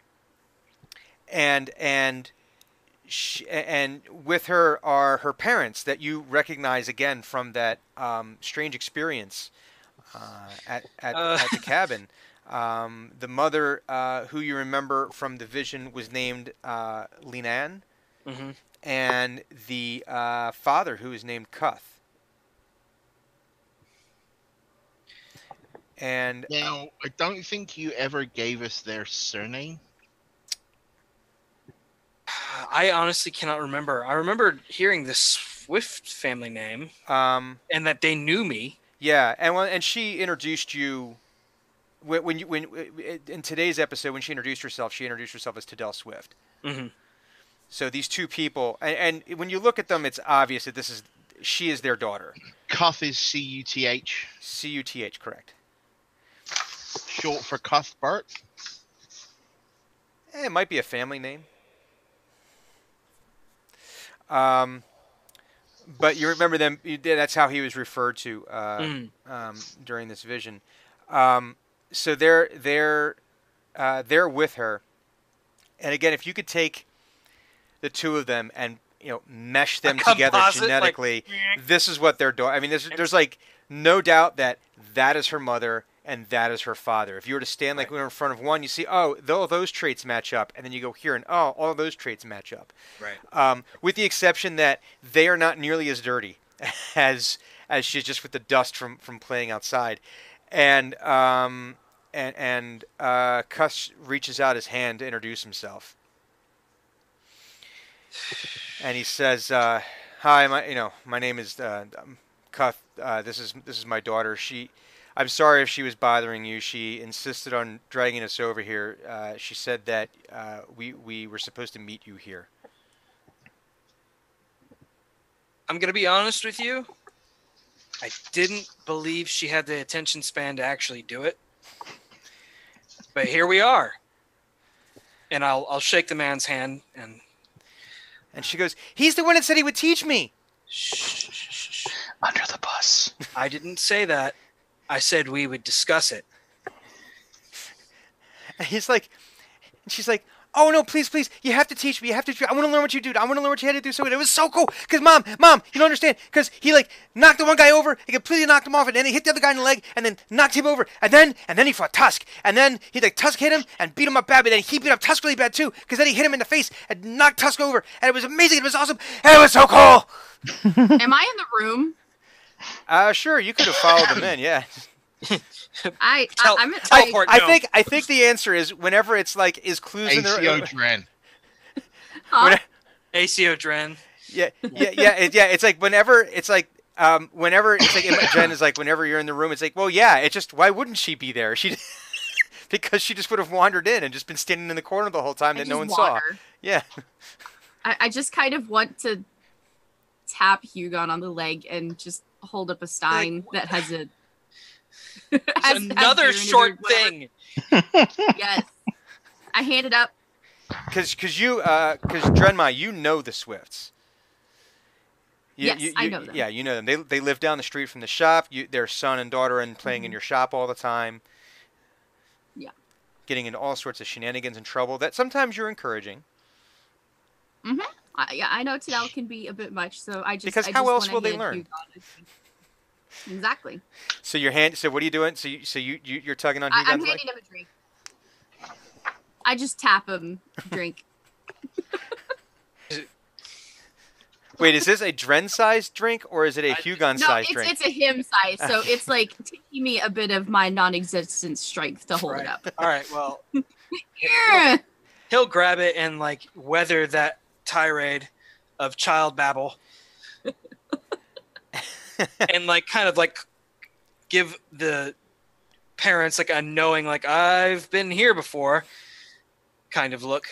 and and sh and with her are her parents that you recognize again from that um, strange experience uh, at at, Uh. at the cabin. Um, the mother, uh, who you remember from the vision, was named uh, Linan, hmm and the uh, father, who is named Cuth. And Now, I don't think you ever gave us their surname. I honestly cannot remember. I remember hearing the Swift family name um, and that they knew me. Yeah, and when, and she introduced you when, when you when in today's episode when she introduced herself, she introduced herself as Tadell Swift. hmm So these two people, and, and when you look at them, it's obvious that this is she is their daughter. Cuth is C U T H, C U T H, correct? short for Cuthbert. Eh, it might be a family name. Um, but you remember them? You did, that's how he was referred to uh, Mhm. um, during this vision. Um, so they're they're uh, they're with her, and again, if you could take the two of them and you know mesh them together composite, like- genetically, this is what they're doing. I mean, there's there's like no doubt that that is her mother and that is her father. If you were to stand like we were in front of one, you see, oh, all those traits match up, and then you go here and oh, all those traits match up. Right. Um, with the exception that they are not nearly as dirty as as she's just with the dust from from playing outside, and um, and and uh, Cuth reaches out his hand to introduce himself, and he says, uh, "Hi, my you know my name is uh, Cuth. Uh, this is this is my daughter. She." I'm sorry if she was bothering you. She insisted on dragging us over here. Uh, she said that uh, we we were supposed to meet you here. I'm gonna be honest with you. I didn't believe she had the attention span to actually do it, but here we are. And I'll I'll shake the man's hand and And she goes, "He's the one that said he would teach me." shh, shh, shh, shh. Under the bus. I didn't say that. I said we would discuss it. And he's like, and she's like, "Oh no, please, please, you have to teach me. You have to. I want to learn what you do. I want to learn what you had to do." So it was so cool. Cause mom, mom, you don't understand. Cause he like knocked the one guy over, he completely knocked him off, and then he hit the other guy in the leg, and then knocked him over, and then and then he fought Tusk, and then he like Tusk hit him and beat him up bad, but then he beat up Tusk really bad too. Cause then he hit him in the face and knocked Tusk over, and it was amazing. It was awesome. And it was so cool. Am I in the room? Uh, sure, you could have followed them in, yeah. I, Tel- I I'm I, teleport. I No. think I think the answer is whenever it's like is clues in ACO there. Dren. huh? ACO Dren. Yeah, yeah, yeah, it, yeah. It's like whenever it's like um, whenever it's like Jen is like whenever you're in the room, it's like, well, yeah. It just why wouldn't she be there? She because she just would have wandered in and just been standing in the corner the whole time I that no one just saw. Yeah, I, I just kind of want to tap Hugon on the leg and just hold up a stein that has a It's has- has another beer in it or short whatever. thing. Yes. I hand it up. because because you uh because Drenma, you know the Swifts. You, Yes, you, I know them. Yeah, you know them. They they live down the street from the shop. You, their son and daughter and playing in Mhm. your shop all the time. Yeah. Getting into all sorts of shenanigans and trouble that sometimes you're encouraging. I, yeah, I know Tadal can be a bit much, so I just Because I how just else will they learn? Exactly. So your hand. So what are you doing? So you so you, you you're tugging on I, I'm Hugon's leg? handing him a drink. I just tap him drink. Wait, is this a Dren-sized drink or is it a Hugon no, sized it's drink? it's a him size, so it's like taking me a bit of my non-existent strength to hold Right. it up. All right. Well, Yeah. he'll grab it and like weather that tirade of child babble and like kind of like give the parents like a knowing like I've been here before kind of look.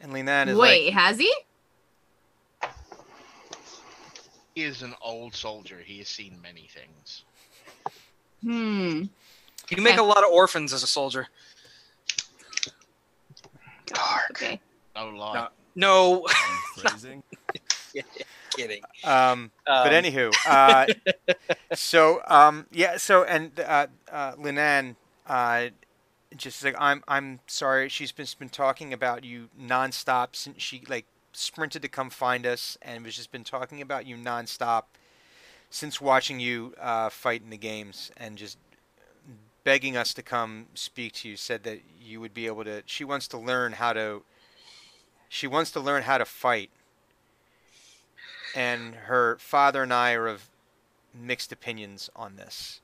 and Linan is Wait, like, has he? He is an old soldier. He has seen many things. Hmm. You make a lot of orphans as a soldier. Dark. Okay. No lie. No, Phrasing. kidding. um, but Um, anywho, uh, so um, yeah, so and uh, uh, Linan, uh, just like I'm, I'm sorry. She's been been talking about you nonstop since she like sprinted to come find us, and was just been talking about you nonstop since watching you uh, fight in the games, and just begging us to come speak to you. Said that you would be able to. She wants to learn how to. She wants to learn how to fight. And her father and I are of mixed opinions on this.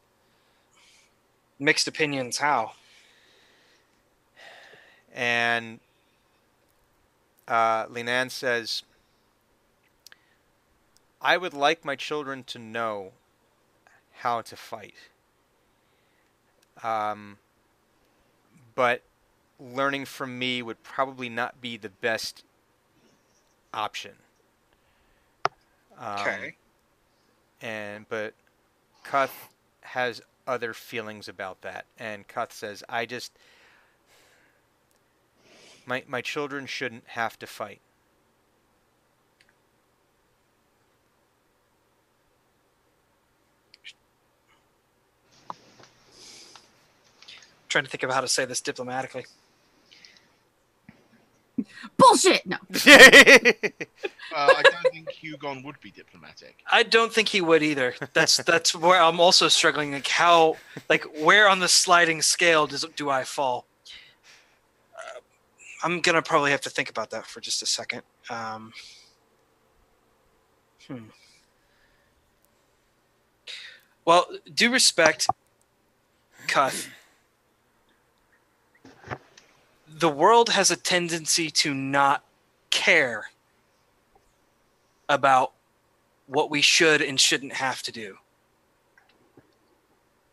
Mixed opinions. How? And uh, Linan says, I would like my children to know how to fight. Um, but learning from me would probably not be the best option. Um, Okay. And but Cuth has other feelings about that, and Cuth says, "I just my my children shouldn't have to fight." trying to think of how to say this diplomatically. Bullshit. No. Uh, I don't think Hugon would be diplomatic. I don't think he would either. That's that's where I'm also struggling. Like how, like where on the sliding scale does do I fall? Uh, I'm gonna probably have to think about that for just a second. Um, hmm. Well, due respect, Cuth. The world has a tendency to not care about what we should and shouldn't have to do.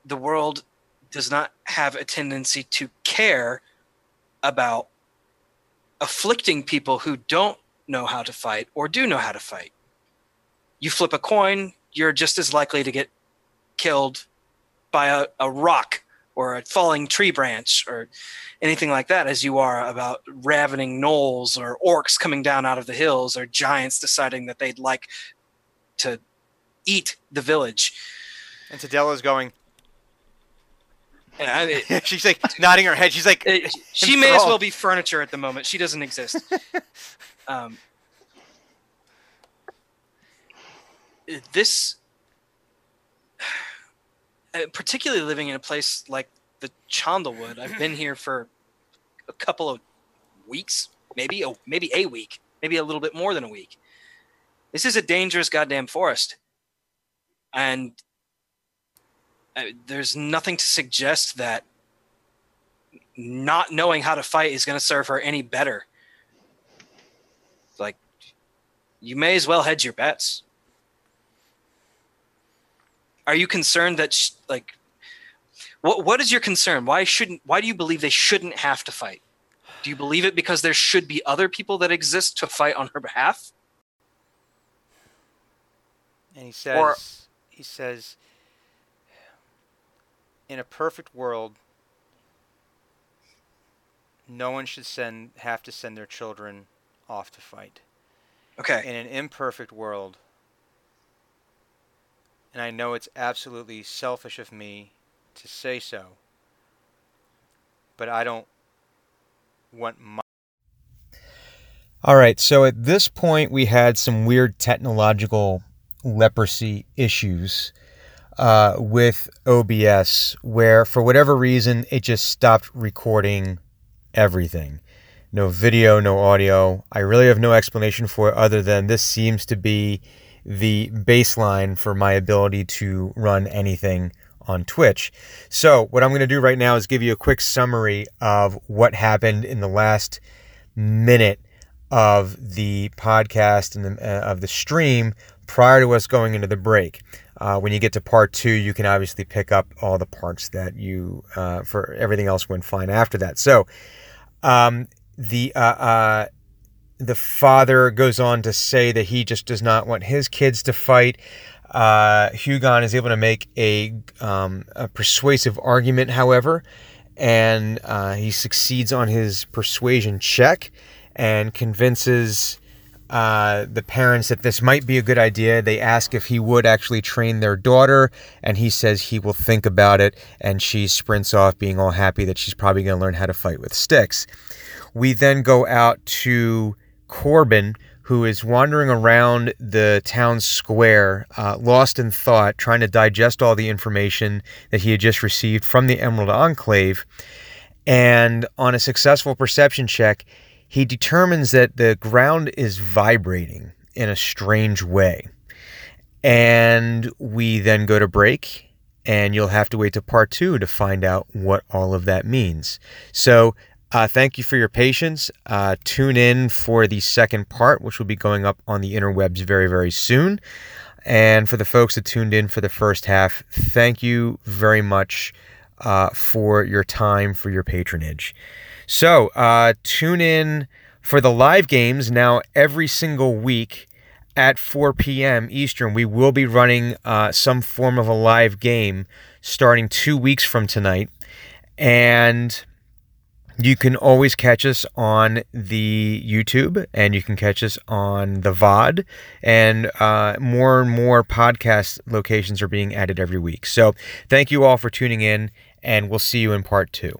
The world does not have a tendency to care about afflicting people who don't know how to fight or do know how to fight. You flip a coin, you're just as likely to get killed by a, a rock or a falling tree branch or anything like that as you are about ravening gnolls or orcs coming down out of the hills or giants deciding that they'd like to eat the village. and Tadella's going. I- she's like nodding her head. She's like, it- she may as well be furniture at the moment. She doesn't exist. um, this, particularly living in a place like the Chandlewood, I've been here for a couple of weeks, maybe a, maybe a week, maybe a little bit more than a week. This is a dangerous goddamn forest, and uh, there's nothing to suggest that not knowing how to fight is going to serve her any better. Like, you may as well hedge your bets. Are you concerned that, sh- like, what what is your concern? Why shouldn't? Why do you believe they shouldn't have to fight? Do you believe it because there should be other people that exist to fight on her behalf? and he says, Or- he says, in a perfect world, no one should send have to send their children off to fight. Okay. In an imperfect world, and I know it's absolutely selfish of me to say so, but I don't want my All right, so at this point, we had some weird technological leprosy issues uh, with OBS, where for whatever reason, it just stopped recording everything. No video, no audio. I really have no explanation for it other than this seems to be the baseline for my ability to run anything on Twitch. So, what I'm going to do right now is give you a quick summary of what happened in the last minute of the podcast and the, uh, of the stream prior to us going into the break. Uh, when you get to part two, you can obviously pick up all the parts that you uh, for everything else went fine after that. So, um, the uh, uh, the father goes on to say that he just does not want his kids to fight. Uh, Hugon is able to make a, um, a persuasive argument, however, and uh, he succeeds on his persuasion check and convinces uh, the parents that this might be a good idea. They ask if he would actually train their daughter, and he says he will think about it. And she sprints off, being all happy that she's probably going to learn how to fight with sticks. We then go out to Corbin, who is wandering around the town square, uh, lost in thought, trying to digest all the information that he had just received from the Emerald Enclave. And on a successful perception check, he determines that the ground is vibrating in a strange way. And we then go to break, and you'll have to wait to part two to find out what all of that means. So, uh, thank you for your patience. Uh, tune in for the second part, which will be going up on the interwebs very, very soon. And for the folks that tuned in for the first half, thank you very much uh, for your time, for your patronage. So, uh, tune in for the live games now every single week at 4 p.m. Eastern. We will be running uh, some form of a live game starting two weeks from tonight. And you can always catch us on the YouTube and you can catch us on the VOD. And uh, more and more podcast locations are being added every week. So thank you all for tuning in, and we'll see you in part two.